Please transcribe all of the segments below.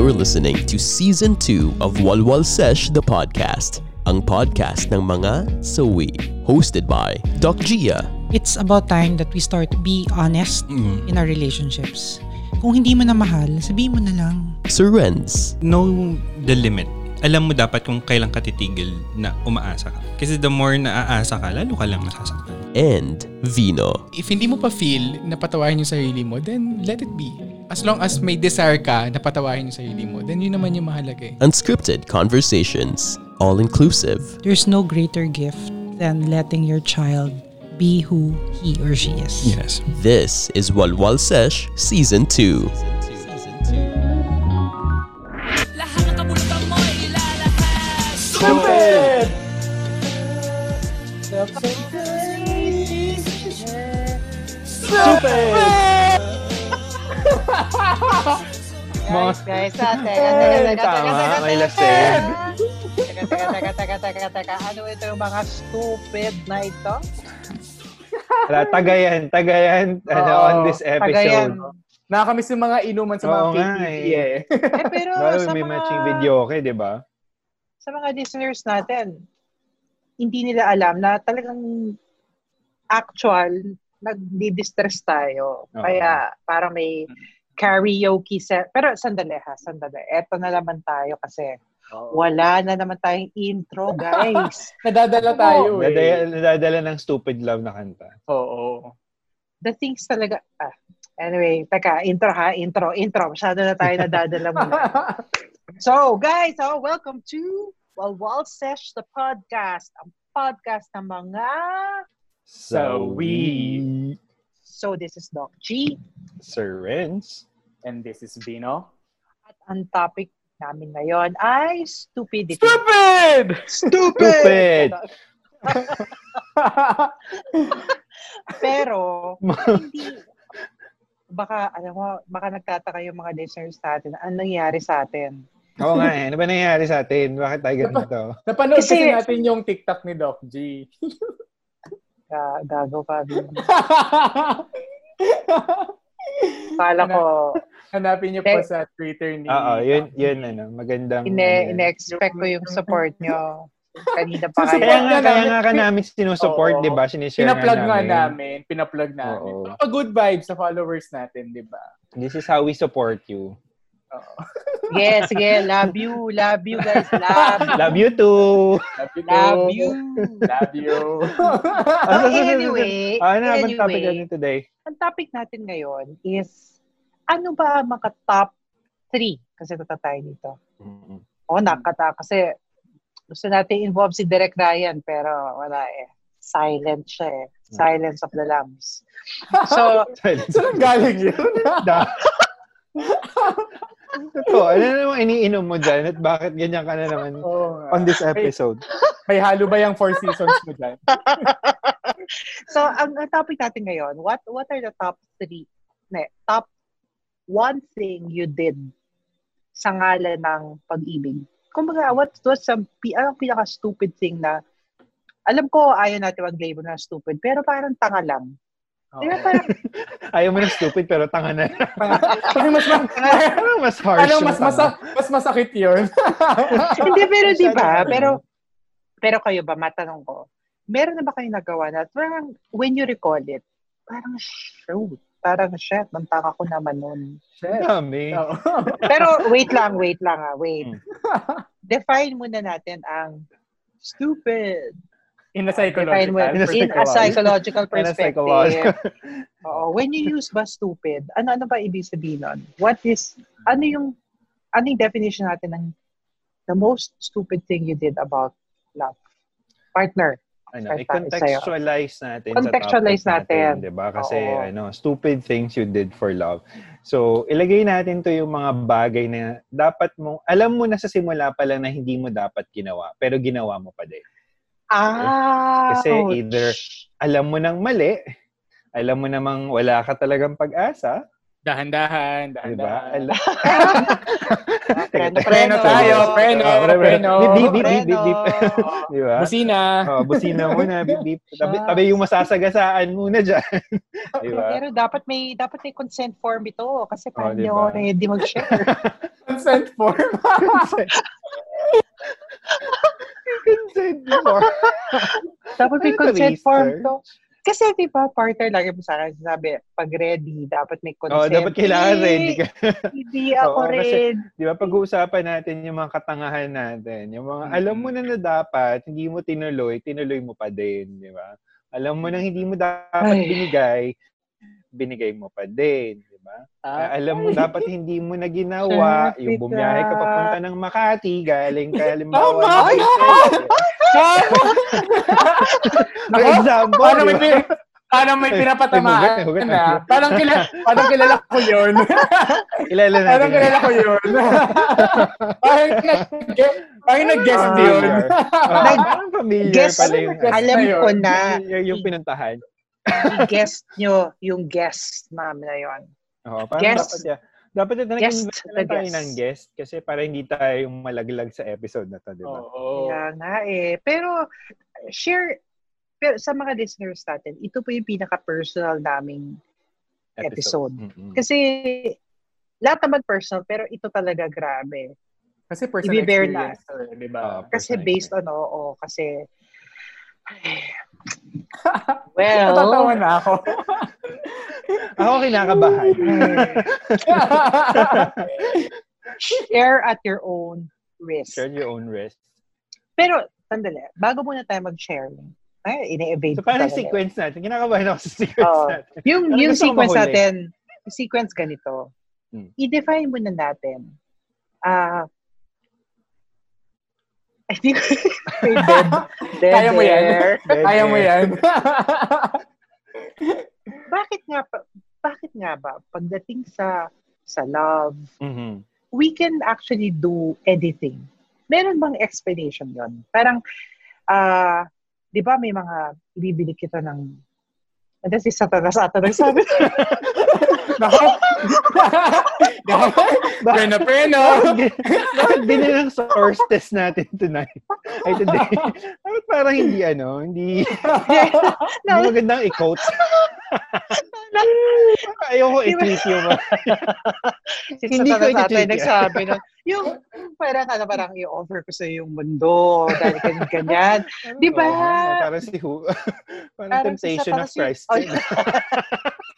You're listening to Season 2 of Walwal Sesh the Podcast, ang podcast ng mga sawi. Hosted by Doc Gia. It's about time that we start to be honest Mm. in our relationships. Kung hindi mo na mahal, sabihin mo na lang. Sir Renz. know the limit. Alam mo dapat kung kailan ka titigil na umaasa ka. Kasi the more na aasa ka, lalo ka lang masasaktan. and Vino. If hindi mo pa feel na patawarin yung sarili mo, then let it be. As long as may desire ka na patawarin yung sarili mo, then yun naman yung mahalaga eh. Unscripted conversations, all inclusive. There's no greater gift than letting your child be who he or she is. Yes. This is Walwal Sesh Season 2. Guys, guys, ah, teka, teka, teka, teka, may lasing. Teka, teka, teka, teka, teka, teka, ano ito yung mga stupid na ito? Wala, tagayan, tagayan ano, on this tagayan. episode. Nakakamiss yung mga inuman sa mga Oo eh. eh. Eh, pero Lalo sa may mga, matching video okay, di ba? sa mga listeners natin, hindi nila alam na talagang actual, nagdi-distress tayo. Oo. Kaya parang may karaoke set. Pero sandali ha, sandali. Eto na naman tayo kasi wala na naman tayong intro, guys. Nadadala tayo eh. Nadaya, nadadala ng stupid love na kanta. Oo. the things talaga, ah, anyway, teka, intro ha, intro, intro. Masyado na tayo nadadala muna. so, guys, oh, welcome to Walwal Sesh, the podcast. Ang podcast ng mga... So we- So, this is Doc G. Sir Renz. And this is Vino. At ang topic namin ngayon ay stupidity. Stupid! Stupid! Pero, hindi... Baka, alam mo, baka nagtataka yung mga listeners natin, ano nangyari sa atin? Oo nga eh. Ano ba nangyayari sa atin? Bakit tayo ganito? Napanood kasi, Kasi- natin yung TikTok ni Doc G. Ga- Gago ka. Kala ko, Hanapin niyo po sa Twitter ni Oo, yun, yun, ano, magandang... ine, ano ine-expect ko yung support nyo. Kanina pa Susupport Kaya nga, na kaya nga ka namin sinusupport, di ba? Sinishare Pinaplug nga namin. namin. Pinaplug namin. Oo. Pa good vibes sa followers natin, di ba? This is how we support you. Oo. Sige. Love you. Love you, guys. Love. Love you too! Love you. Love you. Love you. Ah, anyway, Ano naman topic anyway, natin today? ang topic natin ngayon is, ano ba ang mga top 3? Kasi tata tayo dito. O, nakata. Kasi gusto natin involve si Derek Ryan, pero wala eh. Silent siya eh. Silence of the Lambs. So, Saan galing yun? Totoo, ano namang iniinom mo dyan at bakit ganyan ka na naman nga. on this episode? May halo ba yung four seasons mo dyan? so ang, ang topic natin ngayon, what what are the top three, ne, top one thing you did sa ngalan ng pag-ibig? Kumbaga, what what's some pi- anong pinaka stupid thing na alam ko ayaw natin mag-label na stupid, pero parang tanga lang. Di ba parang, Ayaw mo na stupid pero tanga na. Kasi mas, mas, Parang mas harsh ano, mas, mas, tanga. mas masakit yun. hindi, pero di ba? Pero, pero kayo ba, matanong ko, meron na ba kayo nagawa na, parang, when you recall it, parang, shoot, parang, shit, ang tanga ko naman nun. Dami. Oo. Pero wait lang, wait lang ah, wait. Hmm. Define muna natin ang stupid. In a Define mo psychological in a psychological In a perspective. psychological. Oo. When you use ba stupid, ano ano ba ibig sabihin nun? What is ano yung ano yung definition natin ng the most stupid thing you did about love? Partner. ano, i-contextualize natin Contextualize sa natin, natin. 'di ba? Kasi Oo. ano, stupid things you did for love. So, ilagay natin 'to yung mga bagay na dapat mo alam mo na sa simula pa lang na hindi mo dapat ginawa, pero ginawa mo pa din. Ah. Kasi ouch. either alam mo nang mali, alam mo namang wala ka talagang pag-asa, Dahan-dahan, 'di ba? dahan-dahan. Ala- Preno, Preno tayo, preno, Ah, pre- pre- preno. Beep, beep, beep, beep, beep, beep. Preno. Di ba? Busina. Oh, busina muna, beep, beep. Tabi, tabi yung masasagasaan muna dyan. Di ba? Pero dapat may dapat may consent form ito kasi parang Oh, hindi diba? ako ready mag-share. consent form. Consent form. Dapat may Ano consent form to. Kasi di ba, partner, lagi mo sa akin sabi, pag ready, dapat may Oo, consent. dapat kailangan ready ka. Hindi ako Oo, kasi- ready. Di ba, pag-uusapan natin yung mga katangahan natin. Yung mga, alam mo na na dapat, hindi mo tinuloy, tinuloy mo pa din. Di ba? Alam mo na hindi mo dapat Ay. binigay, binigay mo pa din. Ba? Ah, alam mo dapat hindi mo na ginawa, yung bumiyahe ka papunta ng Makati, galing ka halimbawa. Tama! ng Quezon. For example, Paano may, paano may Ay, pinapatamaan ay, na? Parang, kila, parang kilala ko yun. Ilala natin. parang kilala ko yun. parang, nag, parang nag-guess Ah, yun. parang familiar Guess, pala yung, Guess alam ko na, yung pinuntahan. i-guest nyo yung guest namin na yun. Oo, parang Guest. dapat, yeah. dapat na Guest nag-invite lang tayo guest. ng guest kasi para hindi tayo yung malaglag sa episode na to, di ba? Oo. Kaya nga eh. Pero, share, pero sa mga listeners natin, ito po yung pinaka-personal naming episode. Mm-mm. Kasi, lahat naman personal, pero ito talaga grabe. Kasi personal I-bear experience, eh, di ba? Ah, Kasi based on, oo, kasi, well, Natatawa na ako. Ako kinakabahan. share at your own risk. Share your own risk. Pero, sandali, bago muna tayo mag-sharing, ay, ine-evade So, talaga. sequence natin? Kinakabahan ako sa sequence Oo. natin. Yung, Ano yung sequence mahuli? natin, yung sequence ganito, Hmm. i-define muna natin. Ah, I think, dead, dead Kaya mo yan. Dead Kaya mo yan. Bakit nga, bakit nga ba, pagdating sa, sa love, Mhm. we can actually do anything. Meron bang explanation yon? Parang, ah, di ba may mga ibibili kita ng Ano si Satanas ata nagsabi? Nako. Preno, preno. Bakit binili ng source test natin tonight? Ay, today. Bakit parang hindi ano, hindi, hindi magandang i-quote. Ayoko i-tweet yung mga. si Hindi ko i-tweet nagsabi nun. Yung parang ano, parang i-offer ko sa yung mundo dahil ganyan, ganyan. Di ba? Oo, parang si Who. parang, Parang si temptation of Satanas yun. Christ.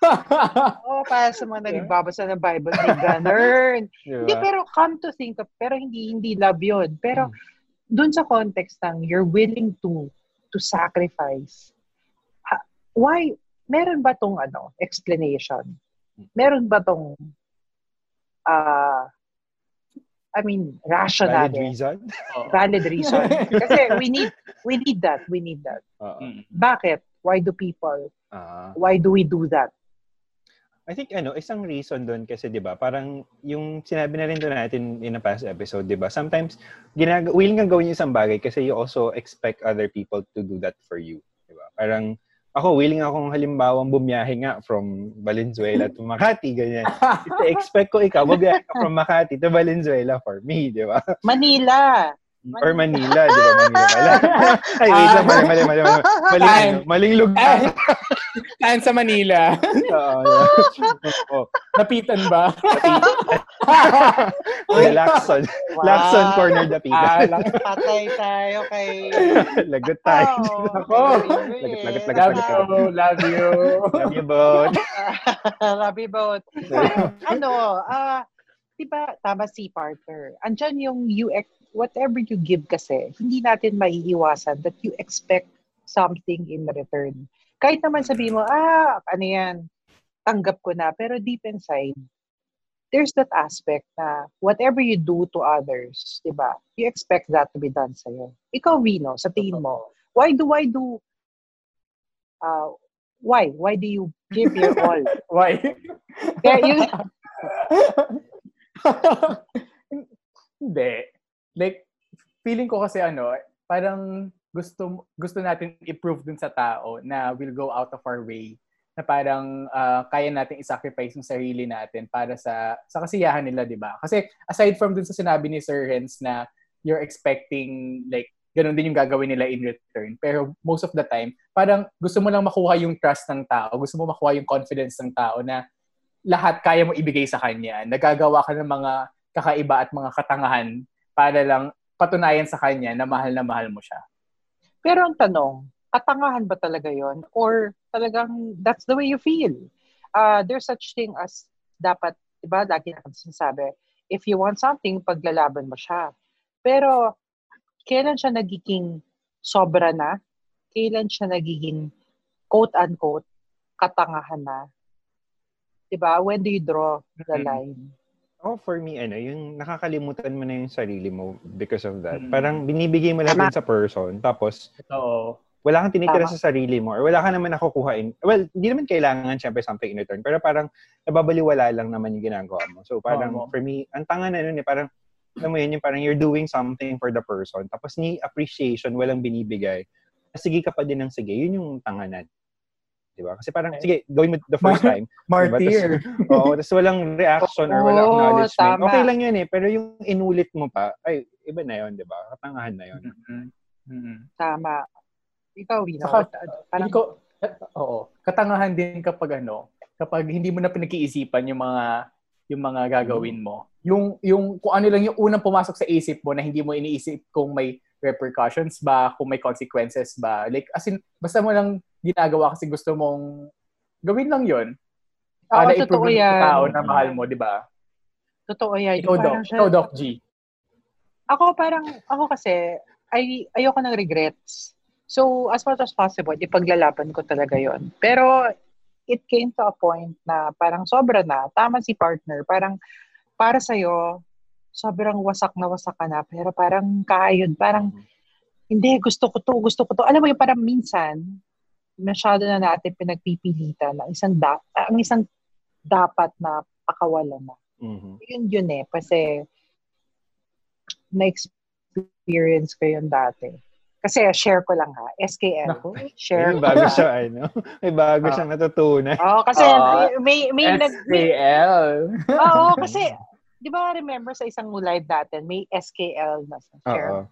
Oh, para sa mga nagbabasa ng Bible, hindi ganun. Di ba? Hindi, pero come to think of, pero hindi, hindi love yun. Pero, Hmm. dun sa context ng you're willing to to sacrifice, ha- why, meron ba tong ano, explanation? Meron ba tong, ah, I mean, rational, Valid reason? valid reason? Kasi we need, we need that, we need that. Oo. Bakit? Why do people, Ah. why do we do that? I think ano, isang reason doon kasi 'di ba, parang yung sinabi na rin doon natin in a past episode, 'di ba? Sometimes ginag willing kang gawin yung isang bagay kasi you also expect other people to do that for you, 'di ba? Parang ako willing akong halimbawang bumiyahe nga from Valenzuela to Makati ganyan. Kasi expect ko ikaw bumiyahe ka from Makati to Valenzuela for me, 'di ba? Manila. Or Manila, 'di ba? Manila pala. Ay, wait lang, mali, mali, mali, mali. Maling, Ay. ano, maling lugar. Saan sa Manila? Oo, yeah. Oo. Napitan ba? Or Lacson. Lacson Corner Ah, Dapitan. lang. Patay tayo kay... Lagot tayo. Oh, Ako. Lagot, lagot, lagot, Love lagot. you. Love you. Love you both. Rabi boat. ano, ah, di ba, tama si partner. Andyan yung you, ex- whatever you give kasi, hindi natin maiiwasan that you expect something in return. Kahit naman sabi mo, ah, ano yan, tanggap ko na. Pero deep inside, there's that aspect na whatever you do to others, di ba, you expect that to be done sa'yo. Ikaw, Vino, sa tingin mo, why do, why do, uh, why? Why do you give your all? Why? Kaya yun, Hindi. Like, feeling ko kasi ano, parang gusto gusto natin i-prove dun sa tao na we'll go out of our way na parang ah, kaya natin i-sacrifice yung sarili natin para sa sa kasiyahan nila, 'di ba? Kasi aside from dun sa sinabi ni Sir Hens na you're expecting like ganun din yung gagawin nila in return. Pero most of the time, parang gusto mo lang makuha yung trust ng tao, gusto mo makuha yung confidence ng tao na lahat kaya mo ibigay sa kanya. Nagagawa ka ng mga kakaiba at mga katangahan para lang patunayan sa kanya na mahal na mahal mo siya. Pero ang tanong, katangahan ba talaga yon Or talagang that's the way you feel? Uh, there's such thing as dapat, di ba, lagi na sinasabi, if you want something, paglalaban mo siya. Pero, kailan siya nagiging sobra na? Kailan siya nagiging quote-unquote katangahan na? Di ba? When do you draw the Mhm. line? Oh, for me, ano, yung nakakalimutan mo na yung sarili mo because of that. Mm. Parang binibigay mo lang Tama. yun sa person. Tapos, So, wala kang tinitira Tama. sa sarili mo or wala ka naman nakukuha in, well, hindi naman kailangan syempre something in return, pero parang nababaliwala lang naman yung ginagawa mo. So parang Oo. for me, ang tanga na nun eh, parang, alam mo yun, yung parang you're doing something for the person, tapos ni appreciation, walang binibigay. Sige ka pa din ng sige, yun yung tanga na. Diba? Kasi parang, sige, gawin mo the first time. martyr. Oo, tapos walang reaction or walang Oo, acknowledgement. tama. Okay lang yun eh, pero yung inulit mo pa, ay, iba na yun, di ba? Katangahan na yun. Mhm. Mhm. Tama. Ikaw, Wina. Saka, ano, parang, Hindi ko, oo. Katangahan din kapag ano, kapag hindi mo na pinag-iisipan yung mga yung mga gagawin mo. Yung yung kung ano lang yung unang pumasok sa isip mo na hindi mo iniisip kung may repercussions ba, kung may consequences ba. Like as in basta mo lang ginagawa kasi gusto mong gawin lang 'yon. Para totoo i-prove yan. sa tao na mahal mo, di ba? totoo yan. Ikaw, Doc. Ikaw, Doc G. Ako parang, ako kasi, ay, ayoko ng regrets. So, as much as possible, ipaglalaban ko talaga yon Pero, it came to a point na parang sobra na. Tama si partner. Parang, para sa'yo, sobrang wasak na wasak ka na. Pero parang kayod. Parang, hindi, gusto ko to, gusto ko to. Alam mo yung parang minsan, masyado na natin pinagpipilitan ang isang, da- ang isang dapat na pakawalan na Mhm. yun yun eh. Kasi na-experience ko yun dati. Kasi share ko lang ha. SKL. Naku. Share May ko bago siya, ano? May bago Ah. siyang natutunan. Oo, kasi Ah, may, may, SKL. oo, kasi, di ba remember sa isang live natin, may SKL na sa share. Oo.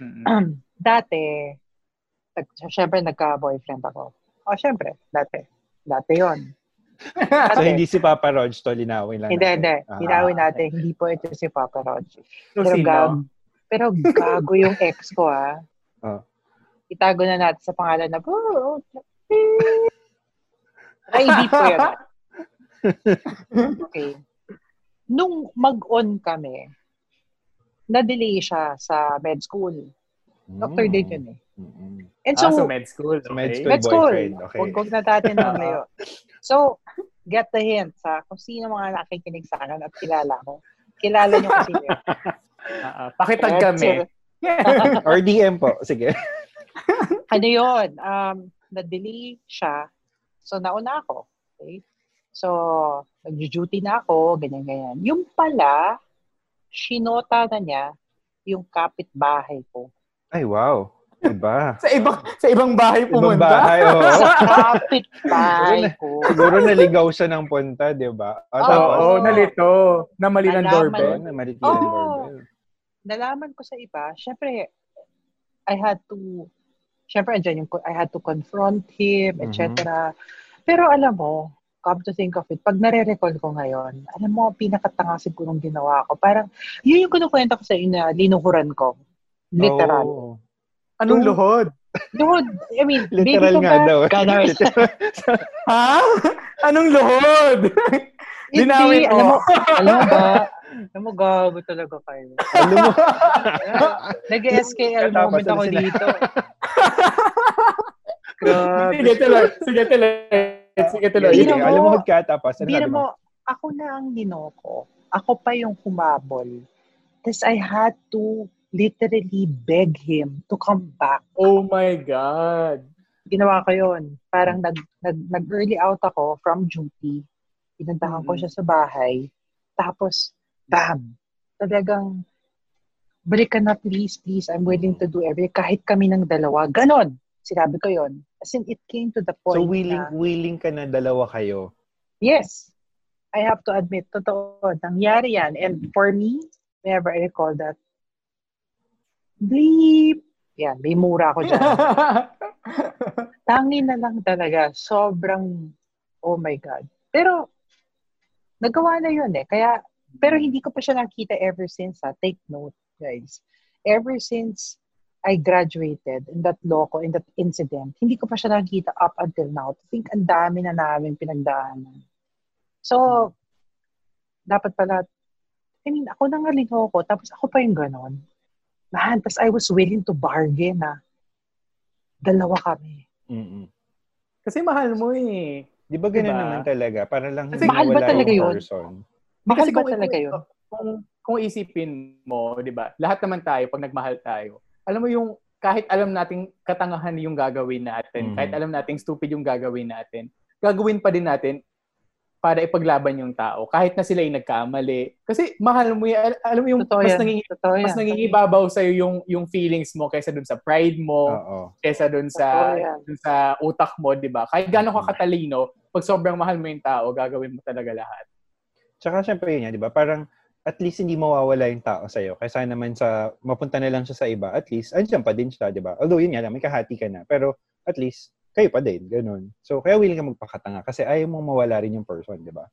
Mhm. dati, nag, syempre nagka-boyfriend ako. O, syempre, dati. Dati yon So, hindi si Papa Rog to, linawin lang Hindi, natin. hindi. Ah. Hinawin natin. Hindi po ito si Papa Rog. So, Pero, sino? gag, pero gago yung ex ko, ah. Oh. Itago na natin sa pangalan na, oh, ay, hindi po yun. Okay. Nung mag-on kami, na-delay siya sa med school. Doctor din yun eh. Mm-mm. And So, so, ah, so med school. So, med okay. school. med school. boyfriend, okay. Huwag huwag na natin malayo. So, get the hint sa kung sino mga nakikinig sa akin at kilala ko. Kilala niyo kasi yun. Ah, ah. pakitag kami. Or DM po. Sige. ano yun, um, na-delay siya. So, nauna ako. Okay? So, nag-duty na ako, ganyan-ganyan. Yung pala, sinota na niya yung kapitbahay ko. Ay, wow. Iba. sa ibang sa ibang bahay Ibang pumunta. bahay, oo. Sa kapitbahay ko. Siguro naligaw siya ng punta, di ba? O, Oo. tapos, Oo, nalito. Na mali ng doorbell. Oo, na maritilan Oo. doorbell. nalaman ko sa iba, syempre, I had to, syempre, andyan yung, I had to confront him, etc. Pero alam mo, come to think of it, pag nare-recall ko ngayon, alam mo, ang pinakatanga sigurong ginawa ko. Parang, yun yung kinukwento ko sa inyo, na linuhuran ko. Literal. Oo. Anong Yung- luhod? Luhod, I mean, Literal baby ko nga daw. Ha? Anong luhod? Linawin Hindi, mo. alam mo, alam mo ba, alam mo, gago talaga kayo. Alam mo, Nag-SKL moment ako sila- dito. Sige tuloy. Sige tuloy. Sige tuloy. Alam mo ka tapos. Ano Hindi mo? ako na ang ninoko. Ako pa yung humabol. Tapos I had to literally beg him to come back. Oh my God. Ginawa ko yun. Parang nag, nag, nag-early out ako from duty. Pinuntahan ko Mhm. siya sa bahay. Tapos, bam! Talagang, balik ka na please, please. I'm willing to do everything. Kahit kami ng dalawa. Ganon! Sinabi ko yon. As in, it came to the point So, willing, na, willing ka na dalawa kayo. Yes. I have to admit, totoo, nangyari yan. And for me, whenever I recall that, bleep, yan, may mura ko dyan. Tangi na lang talaga. Sobrang, oh my God. Pero, nagawa na yun eh. Kaya, Pero hindi ko pa siya nakita ever since, ha. Take note, guys. Ever since I graduated in that loco, in that incident, hindi ko pa siya nakita up until now. I think ang dami na namin pinagdaanan. So, dapat pala, I mean, ako nangalingaw ko, tapos ako pa yung ganon. Man, tapos I was willing to bargain na dalawa kami. Mm-mm. Kasi mahal mo eh. Di ba ganun Diba? naman talaga? Para lang Kasi mahal ba talaga yun? person. Mahal Kasi ba kung- talaga kung- yun? Kung, kung isipin mo, di ba, lahat naman tayo, pag nagmahal tayo, alam mo yung, kahit alam nating katangahan yung gagawin natin, Mhm. kahit alam nating stupid yung gagawin natin, gagawin pa din natin para ipaglaban yung tao, kahit na sila yung nagkamali. Kasi mahal mo yan, al- alam mo yung Totoo mas, Totoo mas nangingibabaw sa'yo yung, yung feelings mo kaysa dun sa pride mo, Oo. kaysa dun sa dun sa utak mo, 'di ba? Kahit gaano ka katalino, pag sobrang mahal mo yung tao, gagawin mo talaga lahat. Tsaka syempre yun yan, di ba? Parang at least hindi mawawala yung tao sa'yo. Kaysa naman sa mapunta na lang siya sa iba, at least andyan pa din siya, di ba? Although yun nga lang, may kahati ka na. Pero at least kayo pa din, ganun. So kaya willing ka magpakatanga kasi ayaw mong mawala rin yung person, di ba?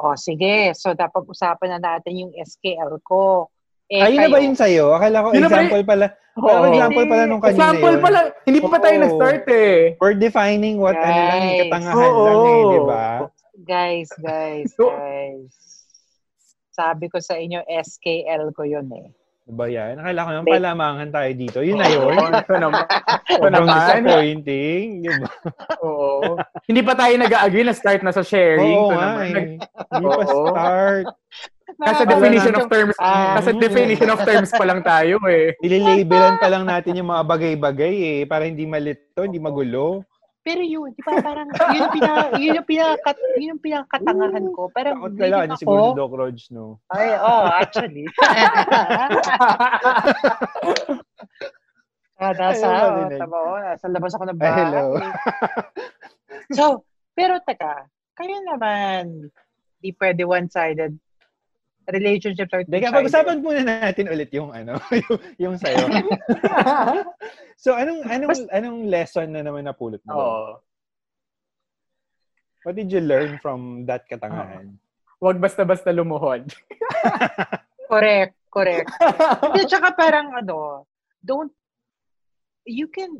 O, sige. So, dapat usapan na natin yung SKL ko. Eh, Ayun na ba kayo- yun sa'yo? Akala ko Yun example pala. Oo. Parang example pala nung kanina Example yun. pa lang, hindi pa tayo Oo. nag-start eh. We're defining what ano lang, Guys. katangahan Oo. lang eh, di ba? Guys, guys, guys. Sabi ko sa inyo, SKL ko yun eh. Ano ba yan? Akala ko naman palamangan tayo dito. Yun na yun. Ito naman. Ito naman. disappointing. Di ba? Oo. Hindi pa tayo nag-agree na start na sa sharing. Oo nga naman. eh. Nag- Hindi pa start. Nakakatawa definition of terms, Ah. nasa definition of terms pa lang tayo eh. Nililabelan pa lang natin yung mga bagay-bagay eh. Para hindi malito, hindi magulo. Pero yun, di ba, parang, yun yung, pina, yun yung, pinaka, yun yung pinakatangahan ko. Parang, Takot ka lang. Ano siguro si ako. Doc Rog, no? Ay, oh, actually. ah, nasa, Ayaw oh, tama ko, nasa labas ako ng Ay, bahay. hello. so, pero teka, kayo naman, di pwede one-sided. Relationships are Teka, two-sided. pag-usapan muna natin ulit yung ano, yung, yung sa'yo. so, anong anong anong lesson na naman napulot mo? Oo. What did you learn from that katangahan? Huwag basta-basta lumuhod. Correct, correct. Hindi, tsaka parang ano, don't, you can,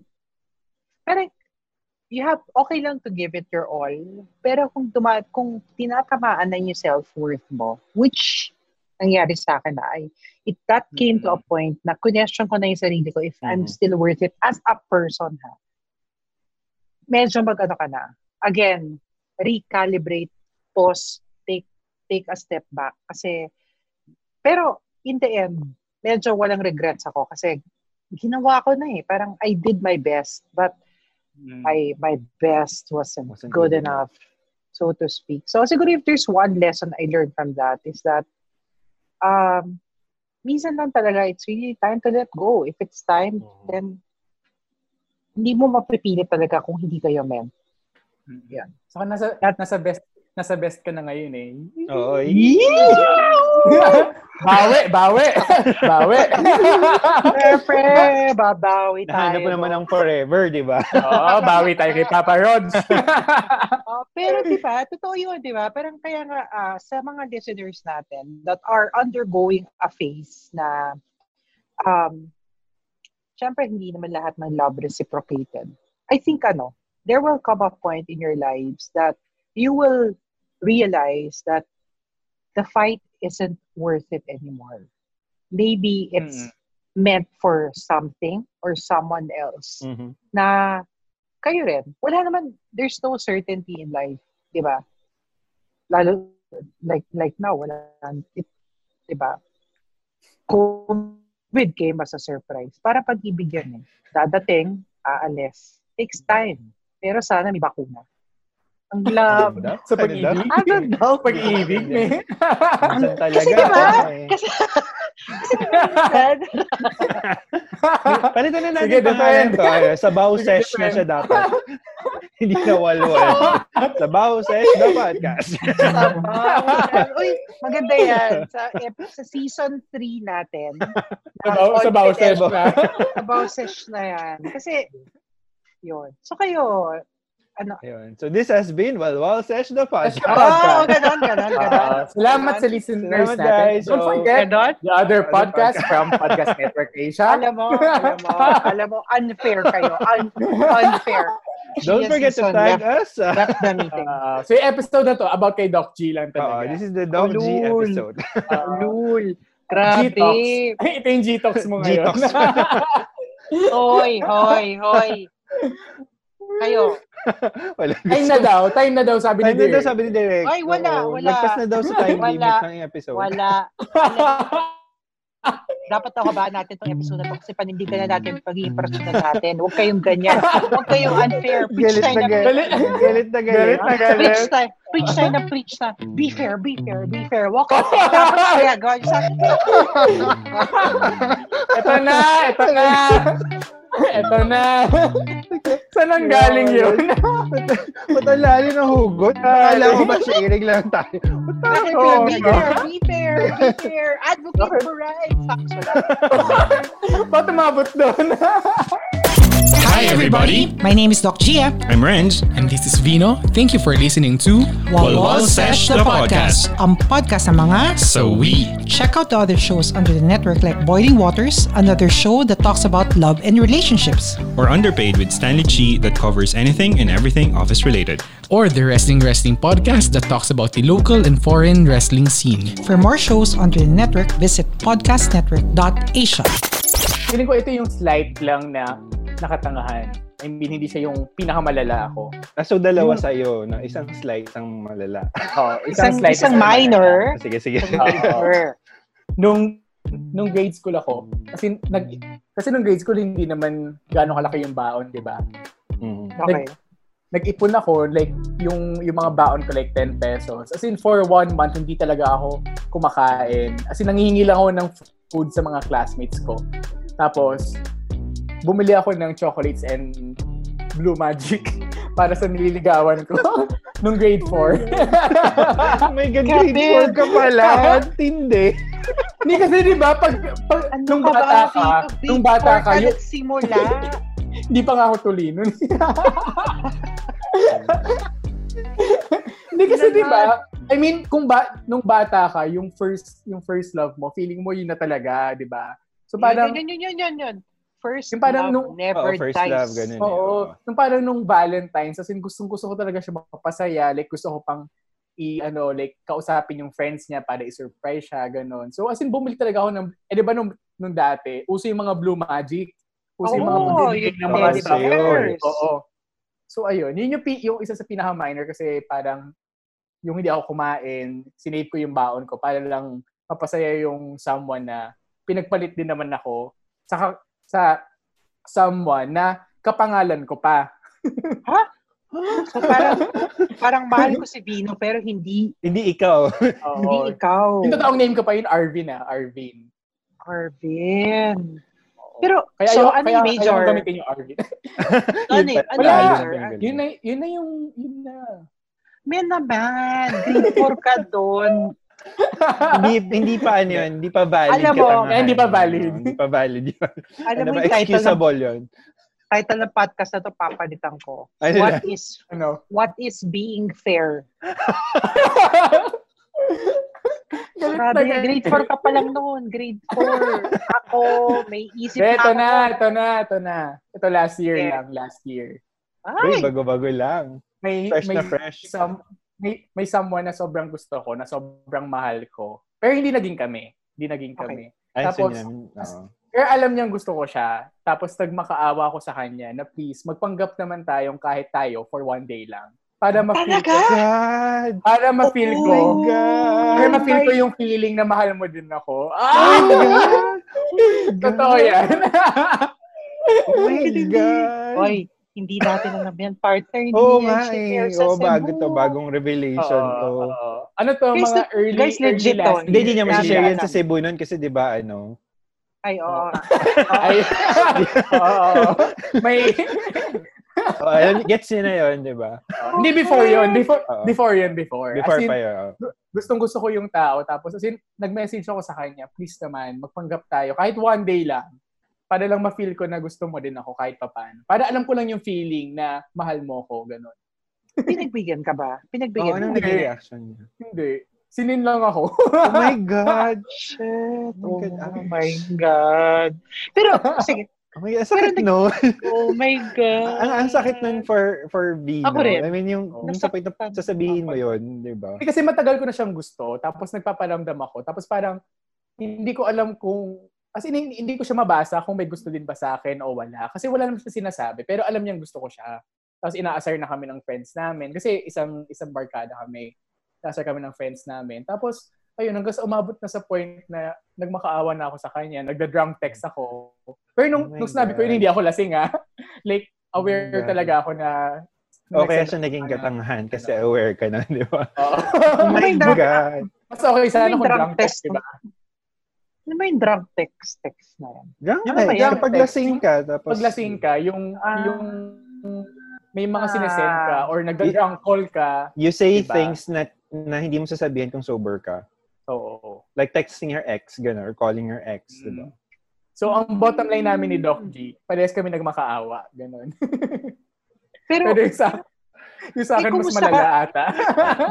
parang, you have, okay lang to give it your all, pero kung tuma, kung tinatamaan na yung self-worth mo, which nangyari sa akin na ay, it that came to a point na question ko na yung sarili ko if I'm Mhm. still worth it as a person ha. Medyo mag-ano ka na. Again, recalibrate, pause, take take a step back kasi pero in the end, medyo walang regrets ako kasi ginawa ko na eh. Parang I did my best but Mm. I my best wasn't, Wasn't good good enough, so to speak. So siguro if there's one lesson I learned from that is that um minsan lang talaga it's really time to let go. If it's time, Mhm. then hindi mo mapipilit talaga kung hindi kayo meant. Yan. Saka nasa, nasa best nasa best ka na ngayon eh. Oo. bawi, bawi. bawi. Siyempre, babawi tayo. Nahanap mo naman ang forever, di ba? Oo, bawi tayo kay Papa Rods. Oh, pero di ba, totoo yun, di ba? Parang kaya nga ah, sa mga listeners natin that are undergoing a phase na um, syempre hindi naman lahat ng love reciprocated. I think ano, there will come a point in your lives that you will realize that the fight isn't worth it anymore. Maybe it's Mm. meant for something or someone else Mhm. na kayo rin. Wala naman, there's no certainty in life, di ba? Lalo, like, like now, wala, it, di ba? COVID came as a surprise. Para pag-ibig yan eh. Dadating, aalis. Takes time. Pero sana may bakuna. Ang love. Sa pag-ibig? Ano daw? Pag-ibig, eh. Talaga. Kasi diba? eh. Kasi, Palitan na natin Sige, pangalan to. Sabaw Sige, sesh na siya dapat. Hindi na walwal. Sabaw sesh na podcast. Uy, maganda yan. Sa, sa season 3 natin. Sa sa Content sesh na. Sabaw sesh na yan. Kasi, yun. So kayo, ano? Ayun. So this has been Walwal Sesh the podcast. Ah, Oh, podcast. ganon, ganon, ganon. Uh, salamat sa listeners Salamat, natin. guys. Don't So, forget Ganon? the other Other podcast podcast. from Podcast Network Asia. Alam mo, alam mo, alam mo, unfair kayo. Un- unfair. Don't forget to tag left, us. Uh, left the meeting. Uh, so yung episode na to, about kay Doc G lang uh, talaga. this is the Dog G Ulul. episode. Uh, Lul. Grabe. G-Talks. Ito yung G-Talks mo ngayon. G-Talks. Hoy, hoy, hoy. Kayo. Wala time na daw, time na daw, sabi ni Time na daw Direk. sabi ni Derek. Ay, wala, Oo, wala. Lagpas na daw sa time Wala. limit ng episode. Wala. Dapat nakabaan natin itong episode na to kasi panindigan na natin pagiging personal natin. Huwag kayong ganyan. Huwag kayong unfair. Preach Galit tayo na na galit. Galit na galit. Galit na galit. Preach tayo. Preach tayo na preach na. Be fair, be fair, be fair. Walk out. Dapat kaya gawin sa Ito na, ito na. Ito na. Saan ang galing yun? Ba't ang lalim ng hugot? Akala ko ba sharing lang tayo? Bakit Oo, be fair, be fair, be fair. Advocate for rights. Ba't umabot doon? Hi, everybody. My name is Doc Gia. I'm Renz. And this is Vino. Thank you for listening to Walwal Sesh the podcast. Ang podcast ng mga So we. Check out the other shows under the network like Boiling Waters, another show that talks about love and relationships. Or Underpaid with Stanley Chi that covers anything and everything office related. Or the Wrestling Wrestling podcast that talks about the local and foreign wrestling scene. For more shows under the network, visit podcastnetwork.asia. Feeling ko ito yung slight lang na nakatangahan. I mean, hindi siya yung pinakamalala ako. Ah, so dalawa sa'yo, na isang slight, isang malala. Oh, Isang, slight, isang malala. minor. Ah, Sige, sige. Nung nung grade school ako, kasi nag kasi nung grade school hindi naman gaano kalaki yung baon, 'di ba? Mm. Okay. Nag-ipon ako like yung yung mga baon ko like 10 pesos. As in for one month hindi talaga ako kumakain. As in nangihingi lang ako ng food sa mga classmates ko. Tapos bumili ako ng chocolates and Blue Magic para sa nililigawan ko nung grade 4. Oh my God, grade 4 ka pala. Tindi. Hindi kasi 'di ba pag, pag Ano nung ka ba? bata ka, Big nung bata ka, yung, nagsimula. hindi pa nga ako tuli nun. Hindi kasi 'di ba? I mean, kung ba nung bata ka, yung first yung first love mo, feeling mo yun na talaga, 'di ba? So parang yun, yun, yun, yun, yun. First Yung parang love nung- never Oo, first dies. love, ganun. eh, Oo. Nung parang nung Valentine's, as in gustong gusto ko talaga siya mapapasaya. Like gusto ko pang i ano like kausapin yung friends niya para i-surprise siya ganun. So as in bumili talaga ako ng eh di ba nung nung dati, uso yung mga Blue Magic. Uso yung mga ng yung mga bears. Oo. So ayun, yun yung, pi- yung isa sa pinaka-minor kasi parang yung hindi ako kumain, sinave ko yung baon ko para lang mapasaya yung someone na pinagpalit din naman ako sa sa someone na kapangalan ko pa. So parang, parang mahal ko si Vino pero hindi Hindi ikaw. Oo. hindi ikaw. Yung totoong name ko pa yun, Arvin ah, Arvin. Arvin. Pero, Kaya so ayaw, ano kaya, yung major? Ayaw gamitin yung Arvin. Ano, Yun pa- ano Wala. yung major? yun na, yun na yung, yun na. Men naman, grade 4 ka doon. Hindi, hindi pa ano yun, hindi pa valid. Alam mo, eh, hindi pa valid. Hindi pa valid yun. Alam Ano mo ba, yung title ng, excusable yun. title ng podcast na to, papalitan ko. Ano What na? is Ano? what is being fair? Grabe, grade 4 ka pa lang noon. Grade 4. Ako, may isip Eh, ito na ito na, ito na. Ito last year Yeah. lang, last year. Uy, Ay, bago-bago lang. May, Fresh may, na fresh. Some, may, may someone na sobrang gusto ko, na sobrang mahal ko. Pero hindi naging kami. Hindi naging kami. Ay, Tapos, so yun. Pero alam niyang gusto ko siya. Tapos nagmakaawa ko sa kanya na please, magpanggap naman tayong kahit tayo for one day lang. Para ma-feel Talaga? ko. God! Para ma-feel Oh ko. my God! Para ma-feel ko yung feeling na mahal mo din ako. Oh Ah! my God! Totoo yan. Oh my God! Oy, hindi natin alam yan, partner. Hindi Oo yan nga eh. sa Oo, bago to. Bagong revelation Oo, to. oo. Ano to, Guys, mga early, guys, legit early last to. Hindi, hindi niya masishare yan sa last- Cebu nun kasi di ba ano? Ay, oo. Ay, oo. May, Oh, alam- gets niya na yun, di ba? hindi before yun. Before, before yun, before. Before As in, pa yun. oh. gustong gusto ko yung tao. Tapos, as in, nag-message ako sa kanya, please naman, magpanggap tayo. Kahit one day lang. Para lang ma-feel ko na gusto mo din ako kahit papaano. Para alam ko lang yung feeling na mahal mo ko, ganun. Pinagbigyan ka ba? Oh, Pinagbigyan anong ka? naging reaction niya? Hindi. Sinin lang ako. Oh my God! Shit. Oh Oh my God. my God. Pero, sige. Oh my God, ang sakit Pero no? Oh my God. ang, ang sakit nun for for Vino. Ako rin. I mean, yung, Oo. yung sa point na sasabihin mo yun, di ba? Kasi matagal ko na siyang gusto, tapos nagpapalamdam ako. Tapos parang, hindi ko alam kung, as in, hindi, hindi ko siya mabasa kung may gusto din ba sa akin o wala. Kasi wala naman siya sinasabi, pero alam niyang gusto ko siya. Tapos ina-assar na kami ng friends namin. Kasi isang isang barkada kami. Ina-assar kami ng friends namin. Tapos, ayun, hanggang sa umabot na sa point na nagmakaawa na ako sa kanya, nagda-drunk text ako. Pero nung, Oh nung sinabi ko yun, hindi ako lasing ah. like, Oh aware God. talaga ako na O kaya siya naging na- katangahan kasi aware ka na, di ba? Oo. Oh my God! Mas okay sana Ano kung drunk drunk text, text di ba? Ano ba yung drunk text text na yan? Drunk Yung text. ba yan? Kapag lasing ka, tapos... Pag lasing ka, yung, Ah. yung may mga Ah. sinesend ka or nagda-drunk call ka. You say Diba? things na na hindi mo sasabihin kung sober ka. Oo. Like texting your ex, gano'n, or calling your ex, di ba? So, ang bottom line namin ni Doc G, parehas kami nagmakaawa. Ganon. Pero, Pero yung sa, yung sa Eh, akin mas kumusta malala ata.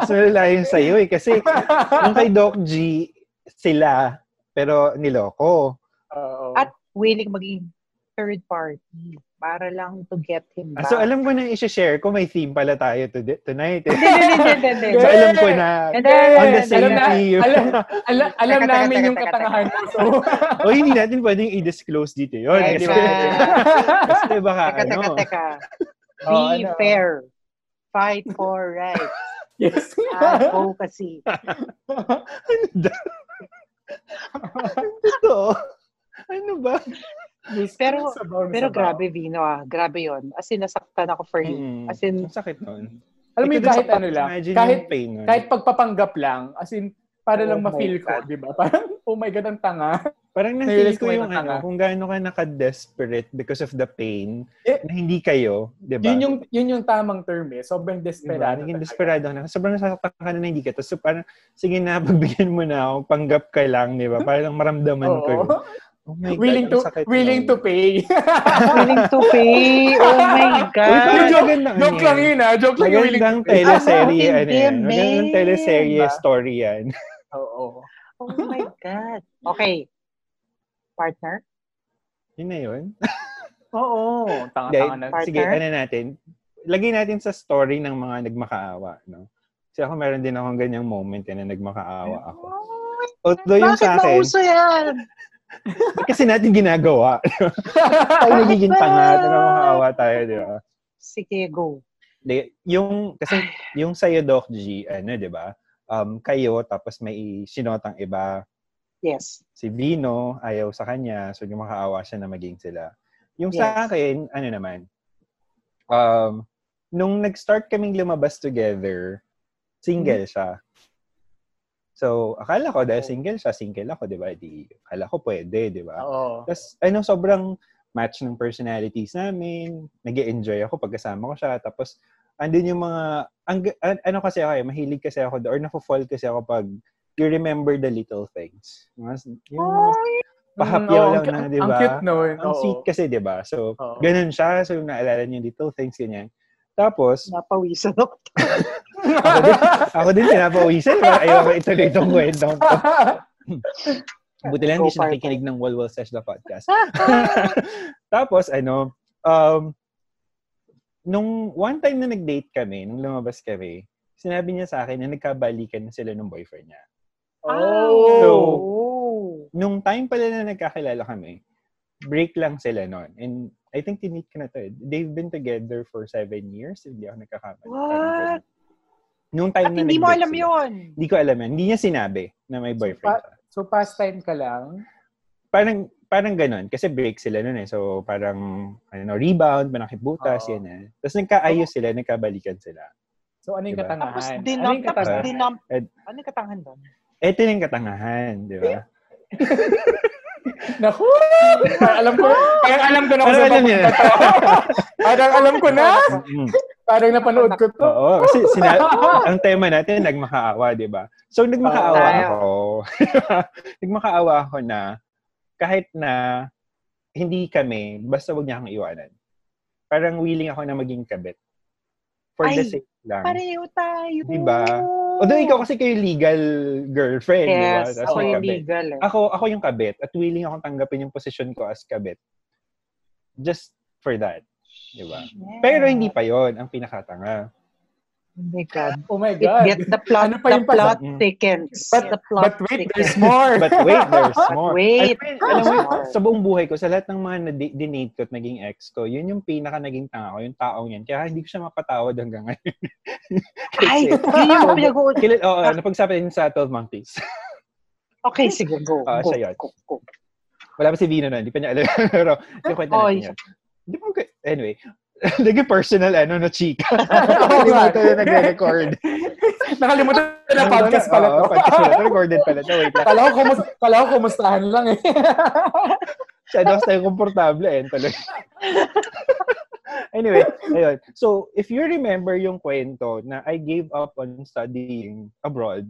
So, lalayo sa'yo eh. Kasi yung kay Doc G, sila, pero niloko. Oo. At willing maging third party para lang to get him Ah, back. so, alam ko na i-share ko, may theme pala tayo to- tonight. Eh. Hindi, hindi, hindi, hindi, hindi. so, alam ko na, on the same alam na, team. alam, alam, alam namin yung katangahan mo. So, o, hindi natin pwedeng i-disclose dito yun. Kasi, kasi baka, Teka, ano, teka, teka. Be Oo, ano. fair. Fight for right. yes. Advocacy. ano Ito, ano ba? Pero- Sabaw Pero sabaw. grabe, Vino, ah. Grabe yon As in, nasaktan ako for you. Mm, As in, ang sakit nun. Alam mo kahit ano lang, kahit pain nun. kahit pagpapanggap lang, as in, para lang Oh my ma-feel ko, di ba? Parang, oh my God, ang tanga. Parang na-feel ko yung ano, kung gaano ka naka-desperate because of the pain Eh, na hindi kayo, di ba? Yun yung, yun yung tamang term eh. Sobrang Diba? desperado. Naging talaga. desperado ka na. Sobrang nasasaktan ka na na hindi ka. Tapos so, parang, sige na, pagbigyan mo na ako, panggap ka lang, di ba? Parang maramdaman ko yun. Oh my God, willing to ang sakit willing to pay. willing to pay. Oh my Uy, God. parang joke, ano joke lang yun ah. Joke lang yung willing Magandang to pay. teleserye, Ah, ano yan. Magandang teleserye Diba? story yan. Oo. Oh my God. Okay. Partner? Yun na yun. Oo. Tanga-tanga na. Partner? sige, ano natin. Lagay natin sa story ng mga nagmakaawa, no? Kasi ako meron din akong ganyang moment eh, na nagmakaawa ako. Although yung Bakit sa akin, mauso yan? kasi natin ginagawa. tayo nagiging tanga, nagmakaawa tayo, di ba? Sige, go. Di, yung, kasi yung sa'yo, Doc G, ano, di ba? Um, kayo, tapos may sinotang iba, Yes. si Vino, ayaw sa kanya, so yung makaawa siya na maging sila. Yung Yes. sa akin, ano naman, um, nung nag-start kaming lumabas together, single Mm-hmm. siya. So, akala ko dahil single siya, single ako, di ba? Di, akala ko pwede, di ba? Oo. Tapos, ano, sobrang match ng personalities namin. nag enjoy ako pagkasama ko siya. Tapos, andun yung mga, ang, an- ano kasi ako eh, mahilig kasi ako, or nafo-fall kasi ako pag you remember the little things. Yung, yung mga pahapyaw Mm, lang ang- na, di Ang ba? cute nun. Ang Oo. sweet kasi, di ba? So, Oo. ganun siya. So, yung naalala niyo yung little things, ganyan. Tapos, Napawisan ako. ako din, ako din pinapawisan. Ayaw ko ituloy itong kwentong to. Buti lang hindi siya nakikinig ng Walwal Sesh the podcast. Tapos, ano, um, nung one time na nag-date kami, nung lumabas kami, sinabi niya sa akin na nagkabalikan na sila ng boyfriend niya. Oh. Oh. Nung time pala na nagkakilala kami, break lang sila noon. And I think tinit ko na to. eh. They've been together for seven years. Hindi ako nagkakamali. What? Nung time At na hindi mo alam sila. yon. Hindi ko alam yan. Hindi niya sinabi na may boyfriend siya. So, past time ka lang. Parang, parang ganun. Kasi break sila nun eh. So, parang, ano, rebound, manakibutas, Oo. yan eh. Tapos nagkaayos sila, nagkabalikan sila. So, ano yung Diba? katangahan? Tapos ano dinam, yung tapos katangahan? dinam. Ed- Ano yung katangahan doon? Ito na yung katangahan, di ba? Naku! Alam ko, parang alam ko na kung Parang saan papunta to. Parang alam ko na. Mm. Parang napanood ko to. Oo. Kasi sina- ang tema natin, nagmakaawa, di ba? So, nagmakaawa ako. nagmakaawa ako na kahit na hindi kami, basta wag niya akong iwanan. Parang willing ako na maging kabit for the Ay, sake lang. Pareho tayo. Diba? Although ikaw kasi kayo legal girlfriend, di ba? Yes, ako yung legal eh. Ako, ako yung kabit at willing akong tanggapin yung position ko as kabit. Just for that. Di ba? Yeah. Pero hindi pa yon ang pinakatanga. Oh my God. Oh my It God. get the plot, Ano pa the plot Mm. thickens. But- the plot But wait, thickens. there's more. But wait, there's But more. wait, Alam mo, alam mo, sa buong buhay ko, sa lahat ng mga na- dinate ko at naging ex ko, yun yung pinaka naging tanga ko, yung taong yan. Kaya hindi ko siya mapatawad hanggang ngayon. Ay, yun yung pinag Kila, oo, napag-usapan din sa 12 Monkeys. Okay, sige, go. Ah, go, siya yun. go, go. Wala pa si Vino na, hindi pa niya alam. Pero, yung kwento Oh, natin yan. Di ba, ko- anyway, naging personal, ano, na chika. Mo tayo nagre-record. Nakalimutan na podcast pala to. podcast pala to. Recorded pala to. Wait lang. Kala ko, kumus kala ko kumustahan lang eh. Siya daw tayo komportable eh. Tuloy. anyway, ayun. So, if you remember yung kwento na I gave up on studying abroad,